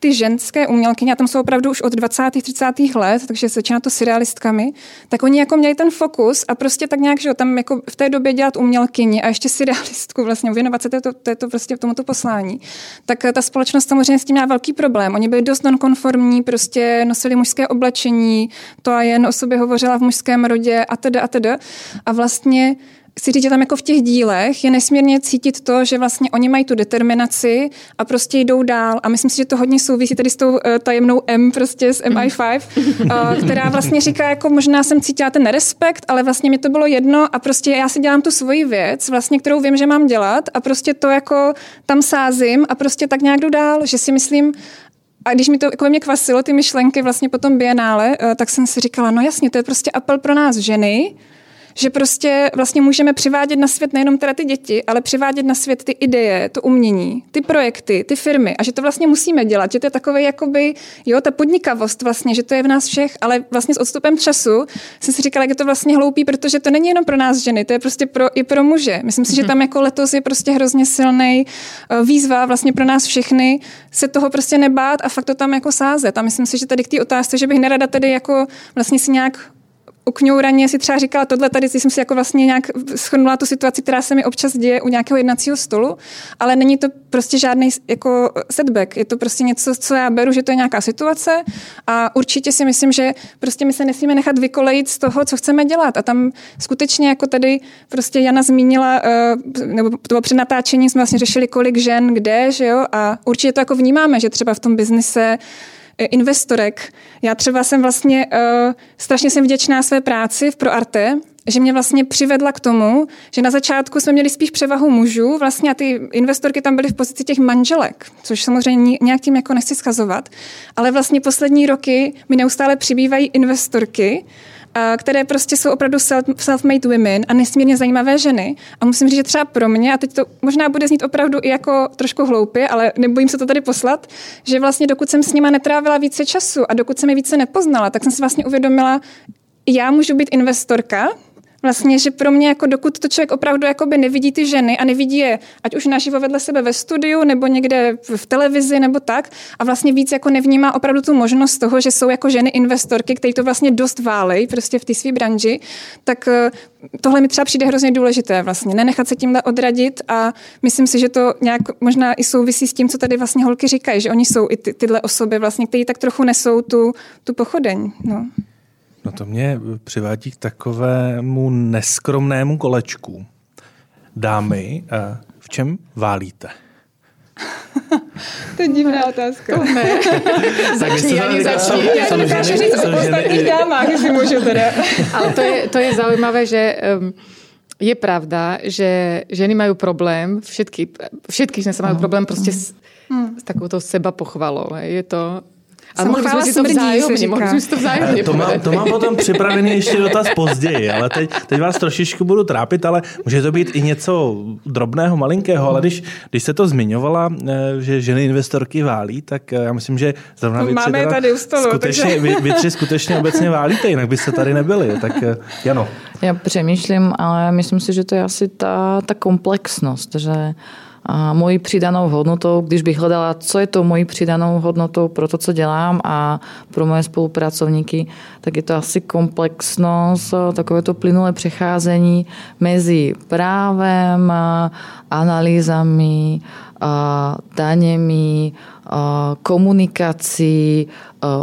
ty ženské umělkyně, a tam jsou opravdu už od 20. 30. let, takže začíná to surrealistkami, tak oni jako měli ten fokus a prostě tak nějak, že tam jako v té době dělat umělkyni a ještě surrealistku vlastně, věnovat se této, této prostě tomuto poslání, tak ta společnost samozřejmě s tím měla velký problém. Oni byli dost nonkonformní, prostě nosili mužské oblečení, to a jen o sobě hovořila v mužském rodě a teda a teda. A vlastně chci říct, že tam jako v těch dílech je nesmírně cítit to, že vlastně oni mají tu determinaci a prostě jdou dál. A myslím si, že to hodně souvisí tady s tou uh, tajemnou M, prostě s MI5, uh, eh, která vlastně říká, jako možná jsem cítila ten respekt, ale vlastně mi to bylo jedno a prostě já si dělám tu svoji věc, vlastně, kterou vím, že mám dělat a prostě to jako tam sázím a prostě tak nějak jdu dál, že si myslím, a když mi to jako mě kvasilo, ty myšlenky vlastně po tom bienále, uh, tak jsem si říkala, no jasně, to je prostě apel pro nás ženy, že prostě vlastně můžeme přivádět na svět nejenom teda ty děti, ale přivádět na svět ty ideje, to umění, ty projekty, ty firmy a že to vlastně musíme dělat, že to je takové jakoby, jo, ta podnikavost vlastně, že to je v nás všech, ale vlastně s odstupem času jsem si říkala, jak je to vlastně hloupý, protože to není jenom pro nás ženy, to je prostě pro, i pro muže. Myslím si, že mhm. tam jako letos je prostě hrozně silný eh, výzva vlastně pro nás všechny se toho prostě nebát a fakt to tam jako sázet. A myslím si, že tady k té otázce, že bych nerada tady jako vlastně si nějak ukňouraně si třeba říkala tohle tady, jsem si jako vlastně nějak schrnula tu situaci, která se mi občas děje u nějakého jednacího stolu, ale není to prostě žádný jako setback. Je to prostě něco, co já beru, že to je nějaká situace a určitě si myslím, že prostě my se nesmíme nechat vykolejit z toho, co chceme dělat. A tam skutečně jako tady prostě Jana zmínila, eh, nebo to bylo před natáčením jsme vlastně řešili, kolik žen kde, že jo, a určitě to jako vnímáme, že třeba v tom biznise investorek. Já třeba jsem vlastně uh, strašně jsem vděčná své práci v ProArte, že mě vlastně přivedla k tomu, že na začátku jsme měli spíš převahu mužů, vlastně a ty investorky tam byly v pozici těch manželek, což samozřejmě nějak tím jako nechci schazovat, ale vlastně poslední roky mi neustále přibývají investorky, které prostě jsou opravdu self-made women a nesmírně zajímavé ženy. A musím říct, že třeba pro mě, a teď to možná bude znít opravdu i jako trošku hloupě, ale nebojím se to tady poslat, že vlastně dokud jsem s nima netrávila více času a dokud jsem je více nepoznala, tak jsem si vlastně uvědomila, já můžu být investorka, Vlastně, že pro mě, jako dokud to člověk opravdu jakoby nevidí ty ženy a nevidí je, ať už naživo vedle sebe ve studiu, nebo někde v televizi, nebo tak, a vlastně víc jako nevnímá opravdu tu možnost toho, že jsou jako ženy investorky, které to vlastně dost válej prostě v té své branži, tak eh, tohle mi třeba přijde hrozně důležité vlastně, nenechat se tímhle odradit a myslím si, že to nějak možná i souvisí s tím, co tady vlastně holky říkají, že oni jsou i ty, tyhle osoby vlastně, které tak trochu nesou tu, tu pochodeň. No. No to mě přivádí k takovému neskromnému kolečku. Dámy, eh, v čem válíte? to je divná otázka. To ne. začni, ani začni. Já dokážu říct o ostatních dámách, jestli můžu teda. Ale to je, to je zaujímavé, že um, je pravda, že ženy mají problém, všetky, všetky ženy sa majú problém prostě s, s takouto seba pochvalou. Je to A mohli jsme si to vzájemně, mohli jsme si to vzájemně to, mám, to mám potom připravený ještě dotaz později, ale teď, teď vás trošičku budu trápit, ale může to být i něco drobného, malinkého, ale když, když se to zmiňovala, eh, že ženy investorky válí, tak eh, já myslím, že zrovna vy Máme tři, tady u stolu, skutečně, takže... vy, vy tři skutečně obecně válíte, jinak byste tady nebyli. Tak eh, Jano. Já přemýšlím, ale myslím si, že to je asi ta, ta komplexnost, že a mojí přidanou hodnotou, když bych hledala, co je to mojí přidanou hodnotou pro to, co dělám a pro moje spolupracovníky, tak je to asi komplexnost, takové to plynulé přecházení mezi právem, analýzami, daněmi, komunikací,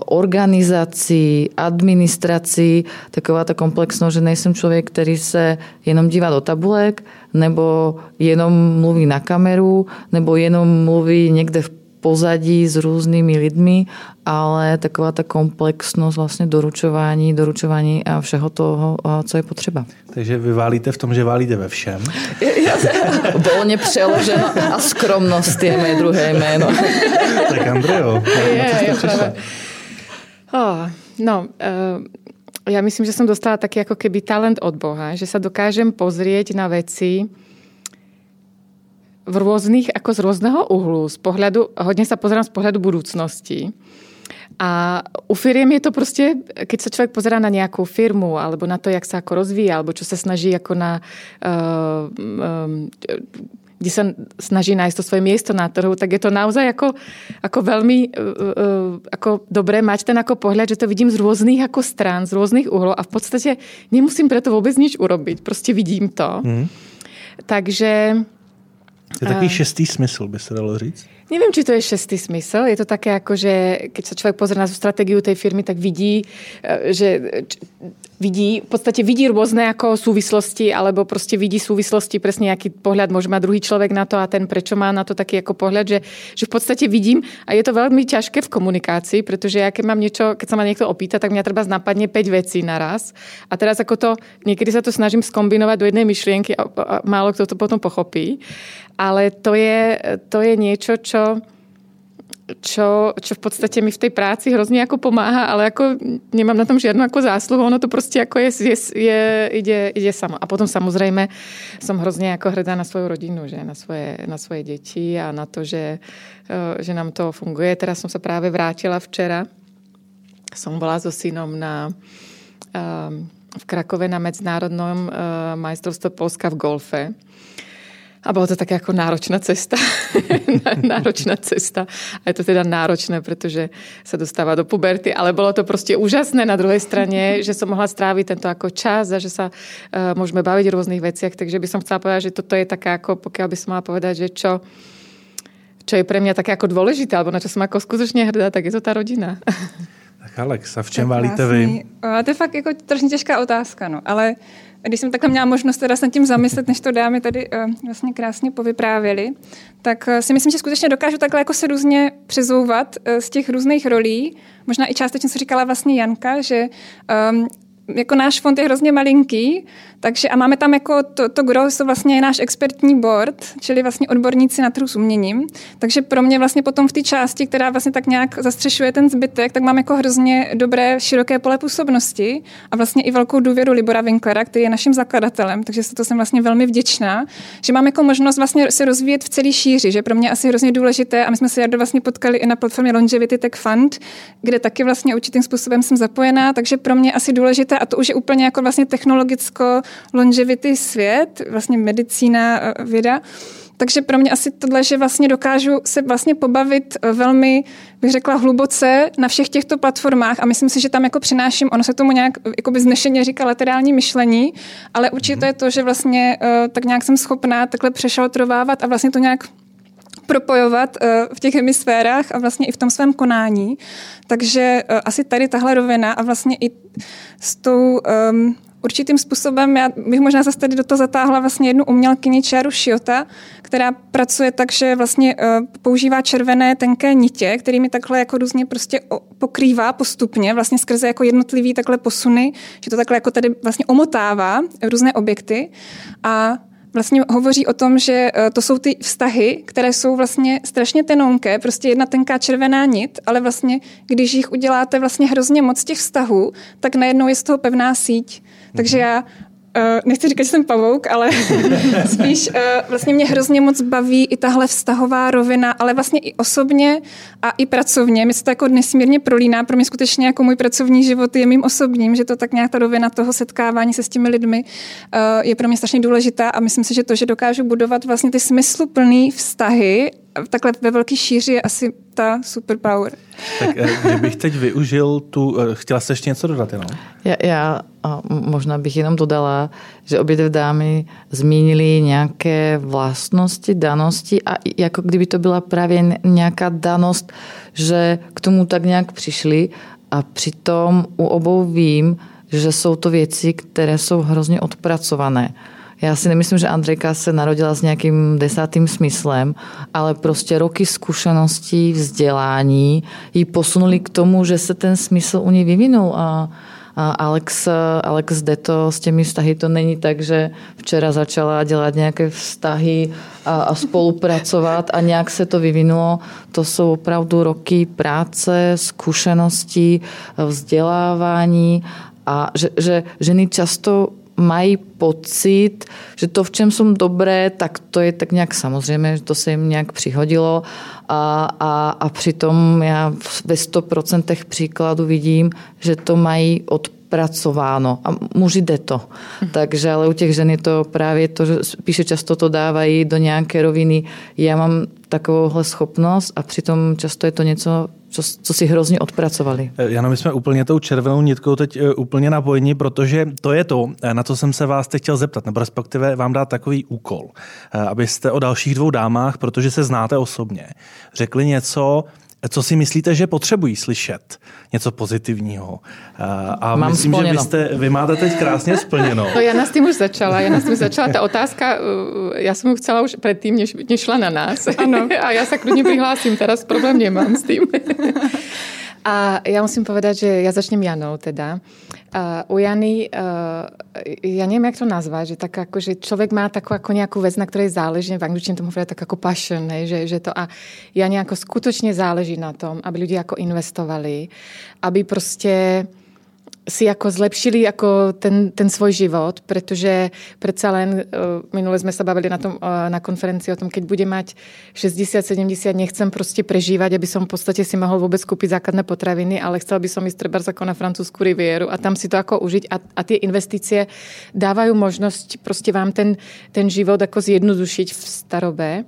organizací, administrací, taková ta komplexnost, že nejsem člověk, který se jenom dívá do tabulek, nebo jenom mluví na kameru, nebo jenom mluví někde v pozadí s různými lidmi, ale taková ta komplexnost vlastně doručování, doručování a všeho toho, co je potřeba. Takže vy válíte v tom, že válíte ve všem. Volně přeloženo a skromnost je mé druhé jméno. tak Andrejo, je, je, je oh, no, uh, ja myslím, že som dostala taký ako keby talent od Boha, že sa dokážem pozrieť na veci v rôznych, ako z rôzneho uhlu, z pohľadu, hodne sa pozerám z pohľadu budúcnosti. A u firiem je to prostě, keď sa človek pozerá na nejakú firmu, alebo na to, jak sa ako rozvíja, alebo čo sa snaží ako na uh, um, kde sa snaží nájsť to svoje miesto na trhu, tak je to naozaj ako, ako veľmi uh, ako dobré mať ten ako pohľad, že to vidím z rôznych ako strán, z rôznych uhlov a v podstate nemusím preto vôbec nič urobiť. Prostě vidím to. Mm. Takže to je takový šestý smysl, by se dalo říct? Neviem, či to je šestý smysl. Je to také ako, že keď sa človek pozrie na stratégiu tej firmy, tak vidí, e, že vidí, v podstate vidí rôzne ako súvislosti, alebo prostě vidí súvislosti, presne aký pohľad môže mať druhý človek na to a ten prečo má na to taký ako pohľad, že, že v podstate vidím a je to veľmi ťažké v komunikácii, pretože ja keď mám niečo, keď sa ma niekto opýta, tak mňa treba napadne 5 vecí naraz a teraz ako to, niekedy sa to snažím skombinovať do jednej myšlienky a, a málo kto to potom pochopí ale to je, to je niečo, čo, čo, čo v podstate mi v tej práci hrozně jako pomáhá, ale jako nemám na tom žiadnu jako zásluhu, ono to prostě jako je, je, je ide, ide samo. A potom samozřejmě som hrozně jako hrdá na svoju rodinu, že na svoje, na svoje děti a na to, že, eh, že nám to funguje. Teraz som sa práve vrátila včera. Som bola so synom na eh, v Krakove na medzinárodnom eh, majstrovstve Polska v golfe a bylo to tak jako náročná cesta. náročná cesta. A je to teda náročné, protože se dostává do puberty, ale bylo to prostě úžasné na druhé straně, že jsem mohla strávit tento jako čas a že se uh, můžeme bavit o různých věcech. Takže by som chcela povedať, že toto je také jako, pokud by som mohla povedať, že čo, čo je pre mňa také jako dôležité, alebo na čo som jako skutečně hrdá, tak je to ta rodina. tak Alex, a v čem válíte vy? To je fakt jako trošku těžká otázka, no, ale když jsem takhle měla možnost teda se nad tím zamyslet, než to dámy tady uh, vlastně krásně povyprávěli, tak uh, si myslím, že skutečně dokážu takhle jako se různě přezouvat uh, z těch různých rolí. Možná i částečně, co říkala vlastně Janka, že um, jako náš fond je hrozně malinký, takže a máme tam jako to, to gro, jsou vlastně náš expertní board, čili vlastně odborníci na trhu s uměním. Takže pro mě vlastně potom v té části, která vlastně tak nějak zastřešuje ten zbytek, tak mám jako hrozně dobré široké pole působnosti a vlastně i velkou důvěru Libora Winklera, který je naším zakladatelem, takže za to jsem vlastně velmi vděčná, že mám jako možnost vlastně se rozvíjet v celé šíři, že pro mě asi hrozně důležité a my jsme se Jardo vlastně potkali i na platformě Longevity Tech Fund, kde taky vlastně určitým způsobem jsem zapojená, takže pro mě asi důležité a to už je úplně jako vlastně technologicko longevity svět, vlastně medicína, eh, věda. Takže pro mě asi tohle, že vlastně dokážu se vlastně pobavit eh, velmi, bych řekla, hluboce na všech těchto platformách a myslím si, že tam jako přináším, ono se tomu nějak jako by znešeně říká laterální myšlení, ale určitě to je to, že vlastně tak nějak jsem schopná takhle přešaltrovávat a vlastně to nějak propojovat uh, v těch hemisférách a vlastně i v tom svém konání. Takže uh, asi tady tahle rovina a vlastně i s tou um, určitým způsobem, já bych možná zase tady do toho zatáhla vlastně jednu umělkyni Čiaru Shiota, která pracuje tak, že vlastně uh, používá červené tenké nitě, kterými takhle jako různě prostě pokrývá postupně, vlastně skrze jako jednotlivý takhle posuny, že to takhle jako tady vlastně omotává různé objekty a vlastně hovoří o tom, že eh, to jsou ty vztahy, které jsou vlastně strašně tenonké, prostě jedna tenká červená nit, ale vlastně, když jich uděláte vlastně hrozně moc těch vztahů, tak najednou je z toho pevná síť. Takže já Uh, nechci říkat, že jsem pavouk, ale spíš uh, vlastně mě hrozně moc baví i tahle vztahová rovina, ale vlastně i osobně a i pracovně. Mi se to jako nesmírně prolíná. Pro mě skutečně jako můj pracovní život je mým osobním, že to tak nějak ta rovina toho setkávání se s těmi lidmi uh, je pro mě strašně důležitá a myslím si, že to, že dokážu budovat vlastně ty smysluplné vztahy takhle ve velký šíři je asi ta superpower. Tak kdybych teď využil tu, chtěla jste ještě něco dodat jenom? Já, já a možná bych jenom dodala, že obě dvě dámy zmínili nějaké vlastnosti, danosti a jako kdyby to byla právě nějaká danost, že k tomu tak nějak přišli a přitom u obou vím, že jsou to věci, které jsou hrozně odpracované. Já si nemyslím, že Andrejka se narodila s nějakým desátým smyslem, ale prostě roky zkušeností, vzdělání ji posunuli k tomu, že se ten smysl u ní vyvinul a Alex, Alex Deto s těmi vztahy to není tak, že včera začala dělat nějaké vztahy a, a spolupracovat a nějak se to vyvinulo. To jsou opravdu roky práce, zkušeností, vzdělávání a že, že ženy často mají pocit, že to, v čem jsou dobré, tak to je tak nějak samozřejmě, že to se jim nějak přihodilo a, a, a přitom já ve 100% příkladů vidím, že to mají od pracováno a muži jde to. Mhm. Takže ale u těch žen je to právě to, že spíše často to dávají do nějaké roviny. Já mám takovouhle schopnost a přitom často je to něco, co, co si hrozně odpracovali. Eh, Jano, my jsme úplně tou červenou nitkou teď eh, úplně napojení, protože to je to, eh, na co jsem se vás teď chtěl zeptat, nebo respektive vám dát takový úkol, abyste o dalších dvou dámách, protože se znáte osobně, řekli něco, co si myslíte, že potřebují slyšet? Něco pozitivního. A Mám myslím, splněno. že vy, jste, vy máte teď krásně splněno. No já nás tím už začala. Já nás tím začala. Ta otázka, já jsem ju chcela už předtím, než, než šla na nás. Ano. A já se klidně přihlásím. Teraz problém nemám s tím. A ja musím povedať, že ja začnem Janou teda. Uh, u Jany, uh, ja neviem, jak to nazvať, že tak ako, že človek má takú ako nejakú vec, na ktorej záleží, v angličtine tomu hovoria tak ako passion, hej, že, že to a ja nejako skutočne záleží na tom, aby ľudia ako investovali, aby proste si jako zlepšili jako ten, ten svoj život, protože predsa len, uh, minule sme sa bavili na, tom, uh, na konferencii o tom, keď bude mať 60-70, nechcem prostě prežívať, aby som v podstate si mohol vôbec kúpiť základné potraviny, ale chcel by som ísť treba ako na francúzsku rivieru a tam si to ako užiť a, a tie investície dávajú možnosť prostě vám ten, ten život ako zjednodušiť v starobe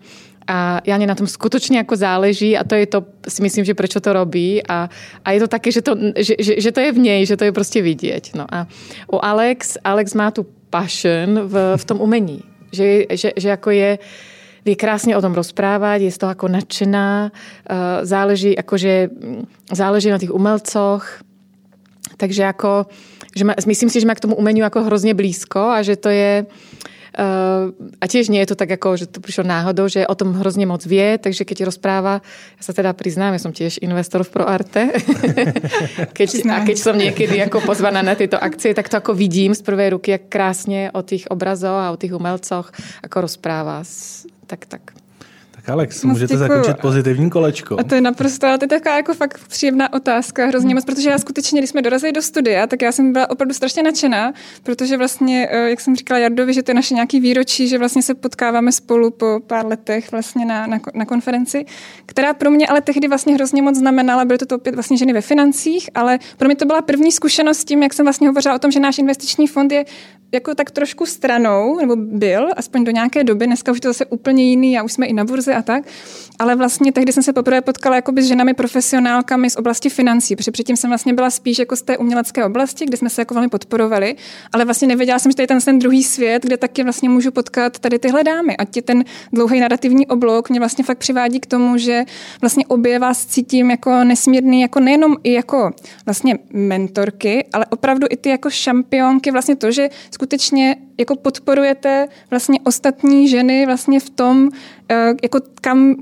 a Jane na tom skutočne ako záleží a to je to, si myslím, že prečo to robí. A, a je to také, že to, že, že, že to je v nej, že to je prostě vidieť. No a u Alex, Alex má tu passion v, v tom umení, že, že, že jako je vie krásne o tom rozprávať, je z toho ako nadšená, záleží, akože, záleží na tých umelcoch, takže ako, že má, myslím si, že má k tomu umeniu ako hrozně blízko a že to je, a tiež nie je to tak, ako, že to prišlo náhodou, že o tom hrozně moc vie, takže keď rozpráva, ja sa teda priznám, ja som tiež investor v ProArte. keď, a keď som niekedy jako pozvaná na tyto akcie, tak to ako vidím z prvej ruky, jak krásně o tých obrazoch a o tých umelcoch ako rozpráva. Tak, tak. Alex, moc můžete děkuju. zakončit pozitivní kolečko. A to je naprosto, ale to je taková jako fakt příjemná otázka, hrozně moc, protože já skutečně, když jsme dorazili do studia, tak já jsem byla opravdu strašně nadšená, protože vlastně, eh, jak jsem říkala Jardovi, že to je naše nějaký výročí, že vlastně se potkáváme spolu po pár letech vlastně na, na, na konferenci, která pro mě ale tehdy vlastně hrozně moc znamenala, byly to, to opět vlastně ženy ve financích, ale pro mě to byla první zkušenost s tím, jak jsem vlastně hovořila o tom, že náš investiční fond je jako tak trošku stranou, nebo byl, aspoň do nějaké doby, dneska už je to zase úplně jiný, a už jsme i na burze a tak, ale vlastně tehdy jsem se poprvé potkala jakoby s ženami profesionálkami z oblasti financí, protože předtím jsem vlastně byla spíš jako z té umělecké oblasti, kde jsme se jako velmi podporovali, ale vlastně nevěděla jsem, že to je ten, ten druhý svět, kde taky vlastně můžu potkat tady tyhle dámy. A ti ten dlouhý narrativní oblok mě vlastně fakt přivádí k tomu, že vlastně obě vás cítím jako nesmírný, jako nejenom i jako vlastně mentorky, ale opravdu i ty jako šampionky, vlastně to, že skutečně jako podporujete vlastně ostatní ženy vlastně v tom, jako kam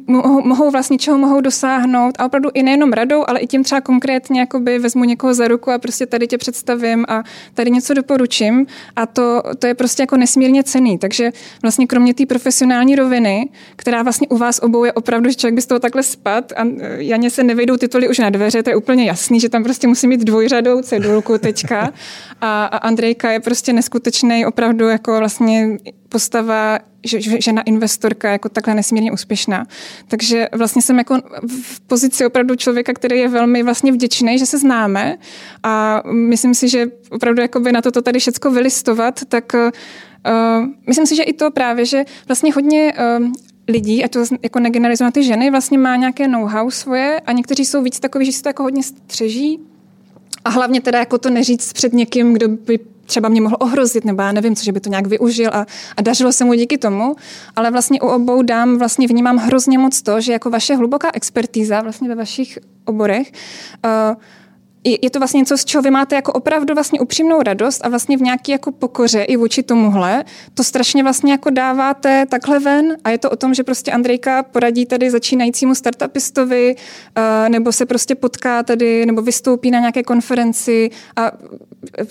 mohou vlastně, čeho mohou dosáhnout. A opravdu i nejenom radou, ale i tím třeba konkrétně jakoby vezmu někoho za ruku a prostě tady tě představím a tady něco doporučím. A to, to je prostě jako nesmírně cený. Takže vlastně kromě té profesionální roviny, která vlastně u vás obou je opravdu, že člověk by z toho takhle spad a eh, Janě se nevejdou tituly už na dveře, to je úplně jasný, že tam prostě musí mít dvojřadou cedulku teďka. A, a Andrejka je prostě neskutečný opravdu jako vlastně postava žena investorka jako takhle nesmírně úspěšná. Takže vlastně jsem jako v pozici opravdu člověka, který je velmi vlastně vděčný, že se známe a myslím si, že opravdu jakoby na toto tady všecko vylistovat, tak uh, myslím si, že i to právě, že vlastně hodně uh, lidí, a to jako negeneralizovat ty ženy, vlastně má nějaké know-how svoje a někteří jsou víc takový, že si to jako hodně střeží a hlavně teda jako to neříct před někým, kdo by třeba mě mohl ohrozit, nebo já nevím, co, že by to nějak využil a, a dařilo se mu díky tomu, ale vlastně u obou dám vlastně vnímám hrozně moc to, že jako vaše hluboká expertíza vlastně ve vašich oborech uh, je to vlastně něco, z čeho vy máte jako opravdu vlastně upřímnou radost a vlastně v nějaké jako pokoře i vůči tomuhle, to strašně vlastně jako dáváte takhle ven a je to o tom, že prostě Andrejka poradí tady začínajícímu startupistovi uh, nebo se prostě potká tady nebo vystoupí na nějaké konferenci a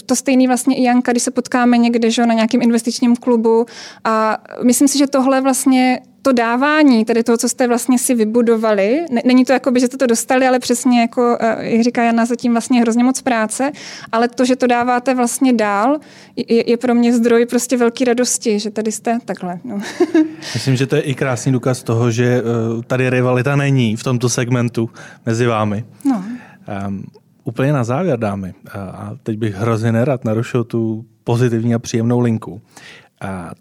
to stejný vlastně i Janka, když se potkáme někde že, na nějakém investičním klubu. A myslím si, že tohle vlastně to dávání, tedy toho, co jste vlastně si vybudovali, není to jako by, že jste to dostali, ale přesně jako, eh, jak říká Jana, zatím vlastně hrozně moc práce, ale to, že to dáváte vlastně dál, je, je pro mě zdroj prostě velké radosti, že tady jste takhle. No. Myslím, že to je i krásný důkaz toho, že eh, tady rivalita není v tomto segmentu mezi vámi. No. Um, úplně na závěr, dámy, a teď bych hrozně nerad narušil tu pozitivní a příjemnou linku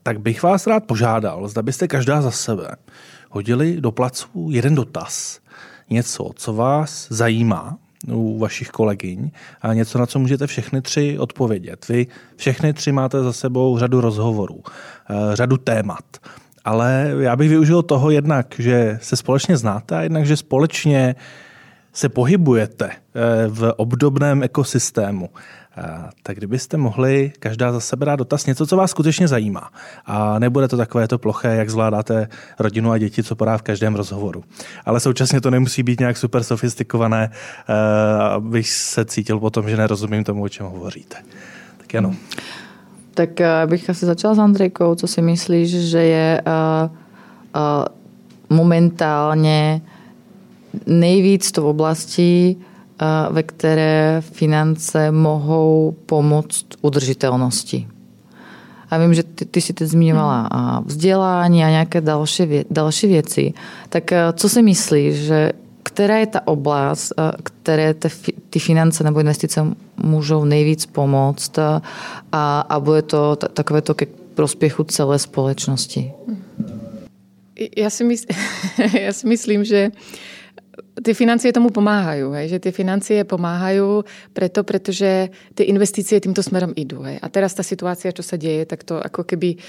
tak bych vás rád požádal, zda byste každá za sebe hodili do placu jeden dotaz. Něco, co vás zajímá u vašich kolegyň a něco, na co můžete všechny tři odpovědět. Vy všechny tři máte za sebou řadu rozhovorů, eh, řadu témat. Ale já bych využil toho jednak, že se společně znáte a jednak, že společně se pohybujete eh, v obdobném ekosystému. Tak kdybyste mohli každá za sebe dát dotaz, něco, co vás skutečně zajímá. A nebude to takové to ploché, jak zvládáte rodinu a děti, co podá v každém rozhovoru. Ale současně to nemusí být nějak super sofistikované, eh, abych se cítil potom, že nerozumím tomu, o čem hovoříte. Tak jenom. Tak eh, bych asi začala s Andrejkou. Co si myslíš, že je uh, uh, momentálně nejvíc to v oblasti, ve které finance mohou pomoct udržitelnosti. A vím, že ty, ty si teď zmiňovala hmm. vzdělání a nějaké další, vě, další věci. Tak e, co si myslíš, že která je ta oblast, e, které ty, ty finance nebo investice můžou nejvíc pomoct e, a, a bude to takové to ke prospěchu celé společnosti? Já si, mysl, já si myslím, že ty financie tomu pomáhajú, hej, že tie financie pomáhajú preto, pretože tie investície týmto smerom idú. Hej. A teraz tá situácia, čo sa deje, tak to ako keby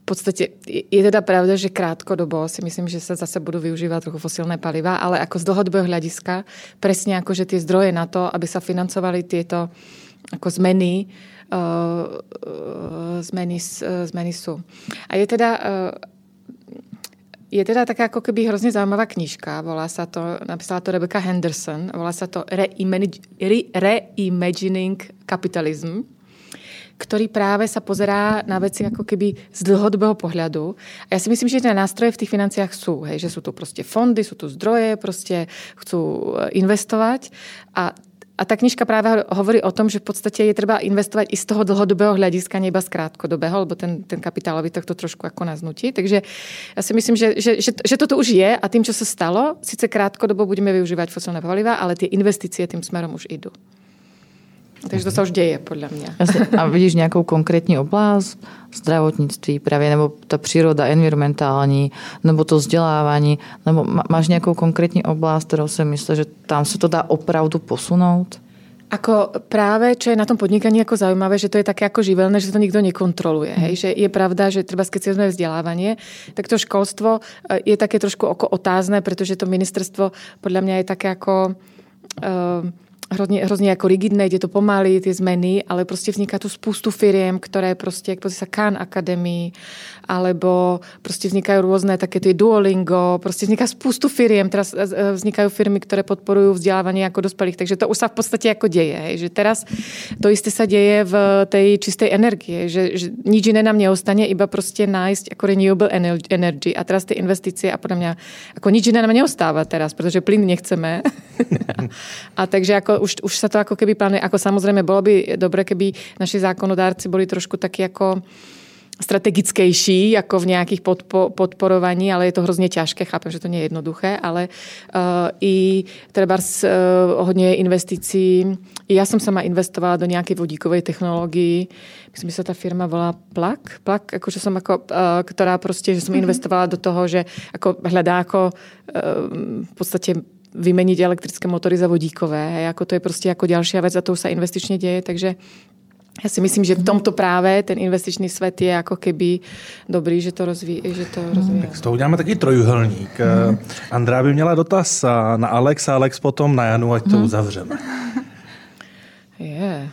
v podstate je teda pravda, že krátkodobo si myslím, že sa zase budú využívať trochu fosilné paliva, ale ako z dlhodobého hľadiska presne ako, že tie zdroje na to, aby sa financovali tieto ako zmeny, uh, zmeny, uh, zmeny sú. A je teda uh, je teda taká ako keby hrozně zaujímavá knižka, volá sa to, napísala to Rebecca Henderson, volá sa to Reimagining Capitalism, ktorý práve sa pozerá na veci ako keby z dlhodobého pohľadu. A ja si myslím, že tie nástroje v tých financiách sú, hej, že sú tu prostě fondy, sú tu zdroje, prostě chcú eh, investovať a a ta knižka právě hovorí o tom, že v podstatě je třeba investovat i z toho dlhodobého hlediska, neba z krátkodobého, lebo ten, ten kapitálový tak to trošku jako nás nutí. Takže já si myslím, že, že, že, že toto už je a tím, co se stalo, sice krátkodobo budeme využívat fosilné paliva, ale ty investice tím směrem už jdou. Takže to se už děje, podle mě. A vidíš nějakou konkrétní oblast? Zdravotnictví právě, nebo ta příroda environmentální, nebo to vzdělávání, nebo máš nějakou konkrétní oblast, kterou si myslíš, že tam se to dá opravdu posunout? Ako práve, čo je na tom podnikaní ako zaujímavé, že to je také ako živelné, že to nikto nekontroluje. Hej? Že je pravda, že treba keď si vzdelávanie, tak to školstvo eh, je také trošku oko otázne, pretože to ministerstvo podľa mňa je také ako... Uh, hrozně, hrozně jako rigidné, jde to pomaly, ty zmeny, ale prostě vzniká tu spoustu firiem, které prostě, jak sa Khan Academy, alebo prostě vznikají různé také ty Duolingo, prostě vzniká spoustu firiem, teraz vznikají firmy, které podporují vzdělávání jako dospělých, takže to už se v podstatě jako děje, že teraz to jisté se děje v té čisté energie, že, že nič jiné nám neostane, iba prostě nájsť jako renewable energy a teraz ty investice a podle mě jako nič jiné nám neostává teraz, protože plyn nechceme. a takže jako už, už sa to ako keby plánuje, ako samozrejme bolo by dobre, keby naši zákonodárci boli trošku taky jako strategickejší jako v nějakých podpo, podporovaní, ale je to hrozně těžké, chápem, že to nie je jednoduché, ale uh, i třeba uh, hodně investicí. I já jsem sama investovala do nějaké vodíkové technologii. Myslím, že se ta firma volá Plak. Plak, jakože jsem jako, uh, která prostě, že jsem mhm. investovala do toho, že jako hledá jako uh, v podstatě vymeniť elektrické motory za vodíkové. Hej, ako to je prostě jako další věc a to už se investičně děje, takže já si myslím, že v tomto právě ten investičný svět je jako keby dobrý, že to rozvíjí. Že to rozvíjí. Tak z toho uděláme taky trojuhelník. Hmm. Andrá by měla dotaz na Alex a Alex potom na Janu, ať to hmm. uzavřeme. Je,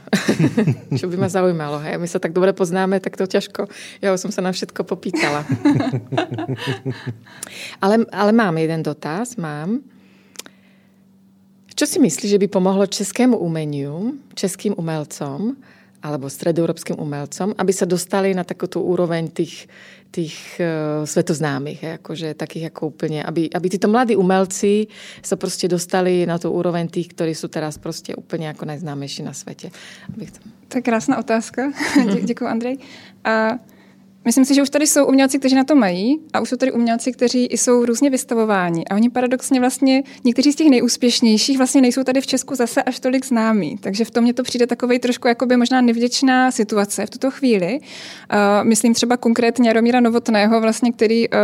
čo by mě zaujímalo. Hej? My se tak dobře poznáme, tak to těžko. Já jsem se na všetko popýtala. ale, ale mám jeden dotaz, mám. Čo si myslíš, že by pomohlo českému umeniu, českým umelcom alebo stredoeurópskym umelcom, aby sa dostali na takovou úroveň tých, tých uh, svetoznámych, jakože takých jako úplně, aby, aby tyto mladí umelci se prostě dostali na tu úroveň těch, kteří jsou teraz prostě úplně jako nejznámější na světě. To je krásná otázka. Děkuji, Andrej. A Myslím si, že už tady jsou umělci, kteří na to mají a už jsou tady umělci, kteří jsou různě vystavováni. A oni paradoxně vlastně, někteří z těch nejúspěšnějších vlastně nejsou tady v Česku zase až tolik známí. Takže v tom mě to přijde takový trošku jakoby možná nevděčná situace v tuto chvíli. Uh, myslím třeba konkrétně Jaromíra Novotného, vlastně, který uh,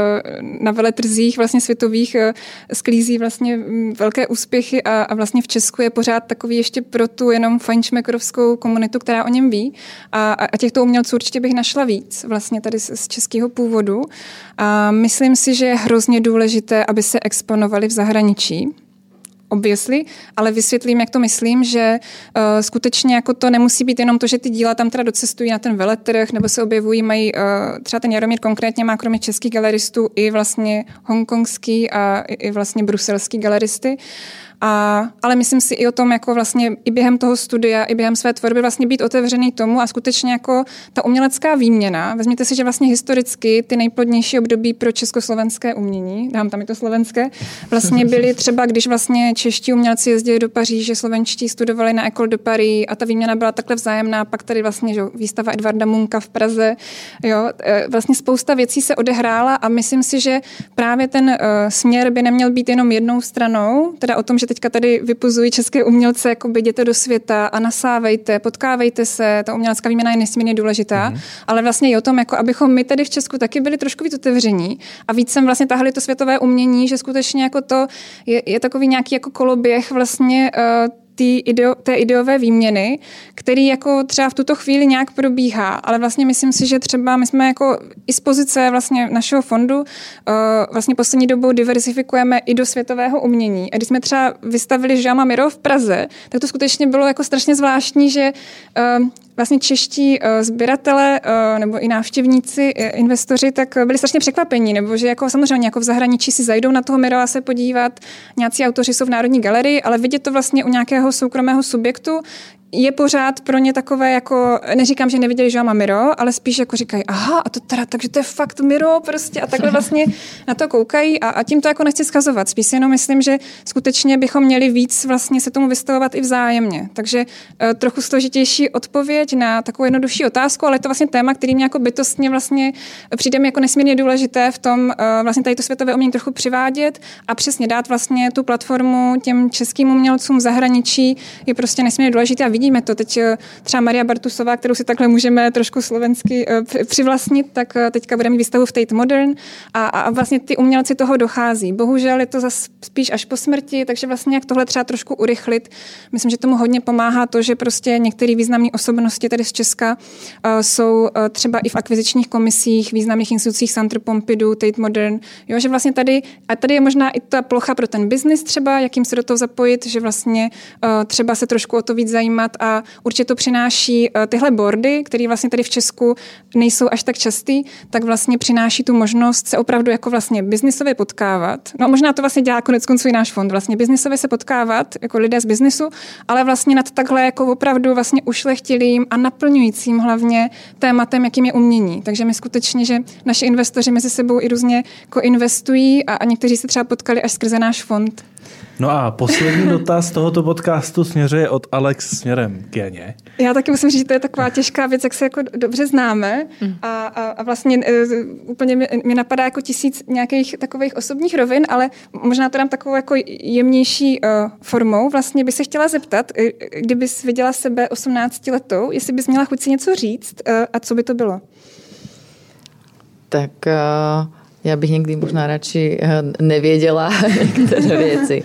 na veletrzích vlastně světových uh, sklízí vlastně mm, velké úspěchy a, a vlastně v Česku je pořád takový ještě pro tu jenom fajnšmekrovskou komunitu, která o něm ví. A, a těchto umělců určitě bych našla víc vlastně tady tady z českého původu. A myslím si, že je hrozně důležité, aby se exponovali v zahraničí obvěsli, ale vysvětlím, jak to myslím, že uh, skutečně jako to nemusí být jenom to, že ty díla tam teda docestují na ten veletrh nebo se objevují, mají uh, třeba ten Jaromír konkrétně má kromě českých galeristů i vlastně hongkongský a i, i vlastně bruselský galeristy. A, ale myslím si i o tom, jako vlastně i během toho studia, i během své tvorby vlastně být otevřený tomu a skutečně jako ta umělecká výměna. Vezměte si, že vlastně historicky ty nejplodnější období pro československé umění, dám tam i to slovenské, vlastně byly třeba, když vlastně čeští umělci jezdili do Paříže, slovenští studovali na École de Paris a ta výměna byla takhle vzájemná. Pak tady vlastně že, výstava Edvarda Munka v Praze. Jo, e, vlastně spousta věcí se odehrála a myslím si, že právě ten uh, směr by neměl být jenom jednou stranou, teda o tom, že teďka tady vypuzují české umělce, jako jděte do světa a nasávejte, potkávejte se, ta umělecká výměna je nesmírně důležitá, mm-hmm. ale vlastně i o tom, jako abychom my tady v Česku taky byli trošku víc otevření a víc sem vlastně tahli to světové umění, že skutečně jako to je, je takový nějaký jako koloběh vlastně uh, tý ideo, té ideové výměny, který jako třeba v tuto chvíli nějak probíhá, ale vlastně myslím si, že třeba my jsme jako i z pozice vlastně našeho fondu uh, vlastně poslední dobou diversifikujeme i do světového umění. A když jsme třeba vystavili Žáma Miro v Praze, tak to skutečně bylo jako strašně zvláštní, že uh, vlastně čeští uh, sběratele uh, nebo i návštěvníci, uh, investoři, tak byli strašně překvapení, nebo že jako samozřejmě jako v zahraničí si zajdou na toho Mirola se podívat, nějací autoři jsou v Národní galerii, ale vidět to vlastně u nějakého soukromého subjektu, je pořád pro ně takové jako, neříkám, že neviděli Joama Miro, ale spíš jako říkají, aha, a to teda, takže to je fakt Miro prostě a takhle vlastně na to koukají a, a tím to jako nechci skazovat. Spíš jenom myslím, že skutečně bychom měli víc vlastně se tomu vystavovat i vzájemně. Takže uh, trochu složitější odpověď na takovou jednodušší otázku, ale je to vlastně téma, který mě jako bytostně vlastně přijde mi jako nesmírně důležité v tom uh, vlastně tady to světové umění trochu přivádět a přesně dát vlastně tu platformu těm českým umělcům v zahraničí je prostě nesmírně důležité a vidím, vidíme to. Teď eh, třeba Maria Bartusová, kterou si takhle můžeme trošku slovensky eh, přivlastnit, tak teďka bude mít výstavu v Tate Modern a, a vlastně ty umělci toho dochází. Bohužel je to zase spíš až po smrti, takže vlastně jak tohle třeba trošku urychlit. Myslím, že tomu hodně pomáhá to, že prostě některé významné osobnosti tady z Česka jsou třeba i v akvizičních komisích významných institucích Centre Pompidou, Tate Modern, jo, že vlastně tady, a tady je možná i ta plocha pro ten biznis třeba, jakým se do toho zapojit, že vlastně třeba se trošku o to víc zajímat a určitě to přináší uh, tyhle bordy, které vlastně tady v Česku nejsou až tak častý, tak vlastně přináší tu možnost se opravdu jako vlastně biznisově potkávat. No možná to vlastně dělá konec konců i náš fond, vlastně biznisově se potkávat jako lidé z biznisu, ale vlastně nad takhle jako opravdu vlastně ušlechtilým a naplňujícím hlavně tématem, jakým je umění. Takže my skutečně, že naši investoři mezi sebou i různě koinvestují a, a někteří se třeba potkali až skrze náš fond. No a poslední dotaz tohoto podcastu směřuje od Alex směrem k Janě. Já taky musím říct, že to je taková těžká věc, jak se jako dobře známe a, a, a vlastně uh, úplně mi, mi napadá jako tisíc nějakých takových osobních rovin, ale možná to dám takovou jako jemnější uh, formou. Vlastně by se chtěla zeptat, kdybys viděla sebe 18 letou, jestli bys měla chuť si něco říct uh, a co by to bylo? Tak uh ja bych někdy možná radši eh, nevěděla některé věci.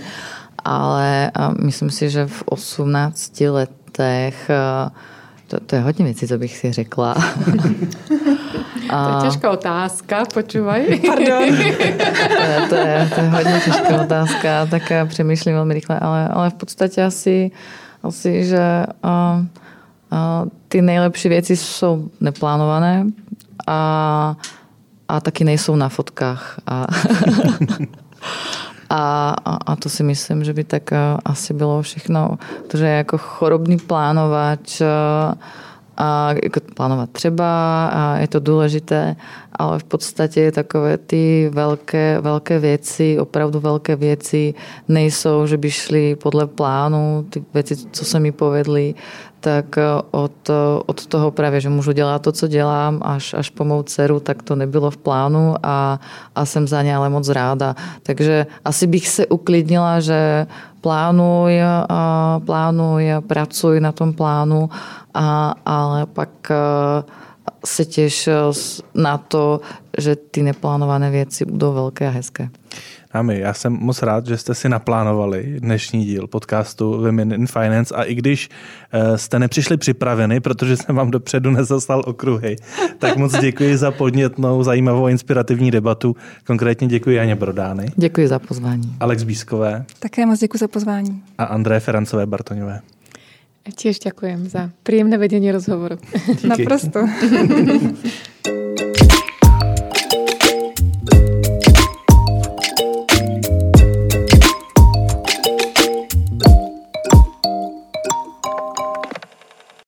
Ale myslím si, že v 18 letech eh, to, to je hodně věcí, co bych si řekla. A... To je těžká otázka, počúvaj. Pardon. to, je, to je hodně těžká otázka, tak přemýšlím velmi rychle, ale, ale v podstatě asi, asi že uh, uh, ty nejlepší věci jsou neplánované a a taky nejsou na fotkách. A, a, a to si myslím, že by tak eh, asi bylo všechno, protože jako chorobný plánovač eh, a jako plánovat třeba a je to důležité, ale v podstatě takové ty velké, velké věci, opravdu velké věci nejsou, že by šly podle plánu, ty věci, co se mi povedly, tak eh, od, eh, od toho právě, že můžu dělat to, co dělám, až, až po mou dceru, tak to nebylo v plánu a, a jsem za ně ale moc ráda. Takže asi bych se uklidnila, že plánuj, plánuj, pracuj na tom plánu, a, ale pak eh, se těš na to, že ty neplánované věci budou velké a hezké. Dámy, já jsem moc rád, že jste si naplánovali dnešní díl podcastu Women in Finance a i když eh, jste nepřišli připraveni, protože jsem vám dopředu nezaslal okruhy, tak moc děkuji za podnětnou, zajímavou a inspirativní debatu. Konkrétně děkuji Janě Brodány. Děkuji za pozvání. Alex Bískové. Také moc děkuji za pozvání. A André Ferancové Bartoňové. Tiež ďakujem za príjemné vedenie rozhovoru. Díky. Naprosto.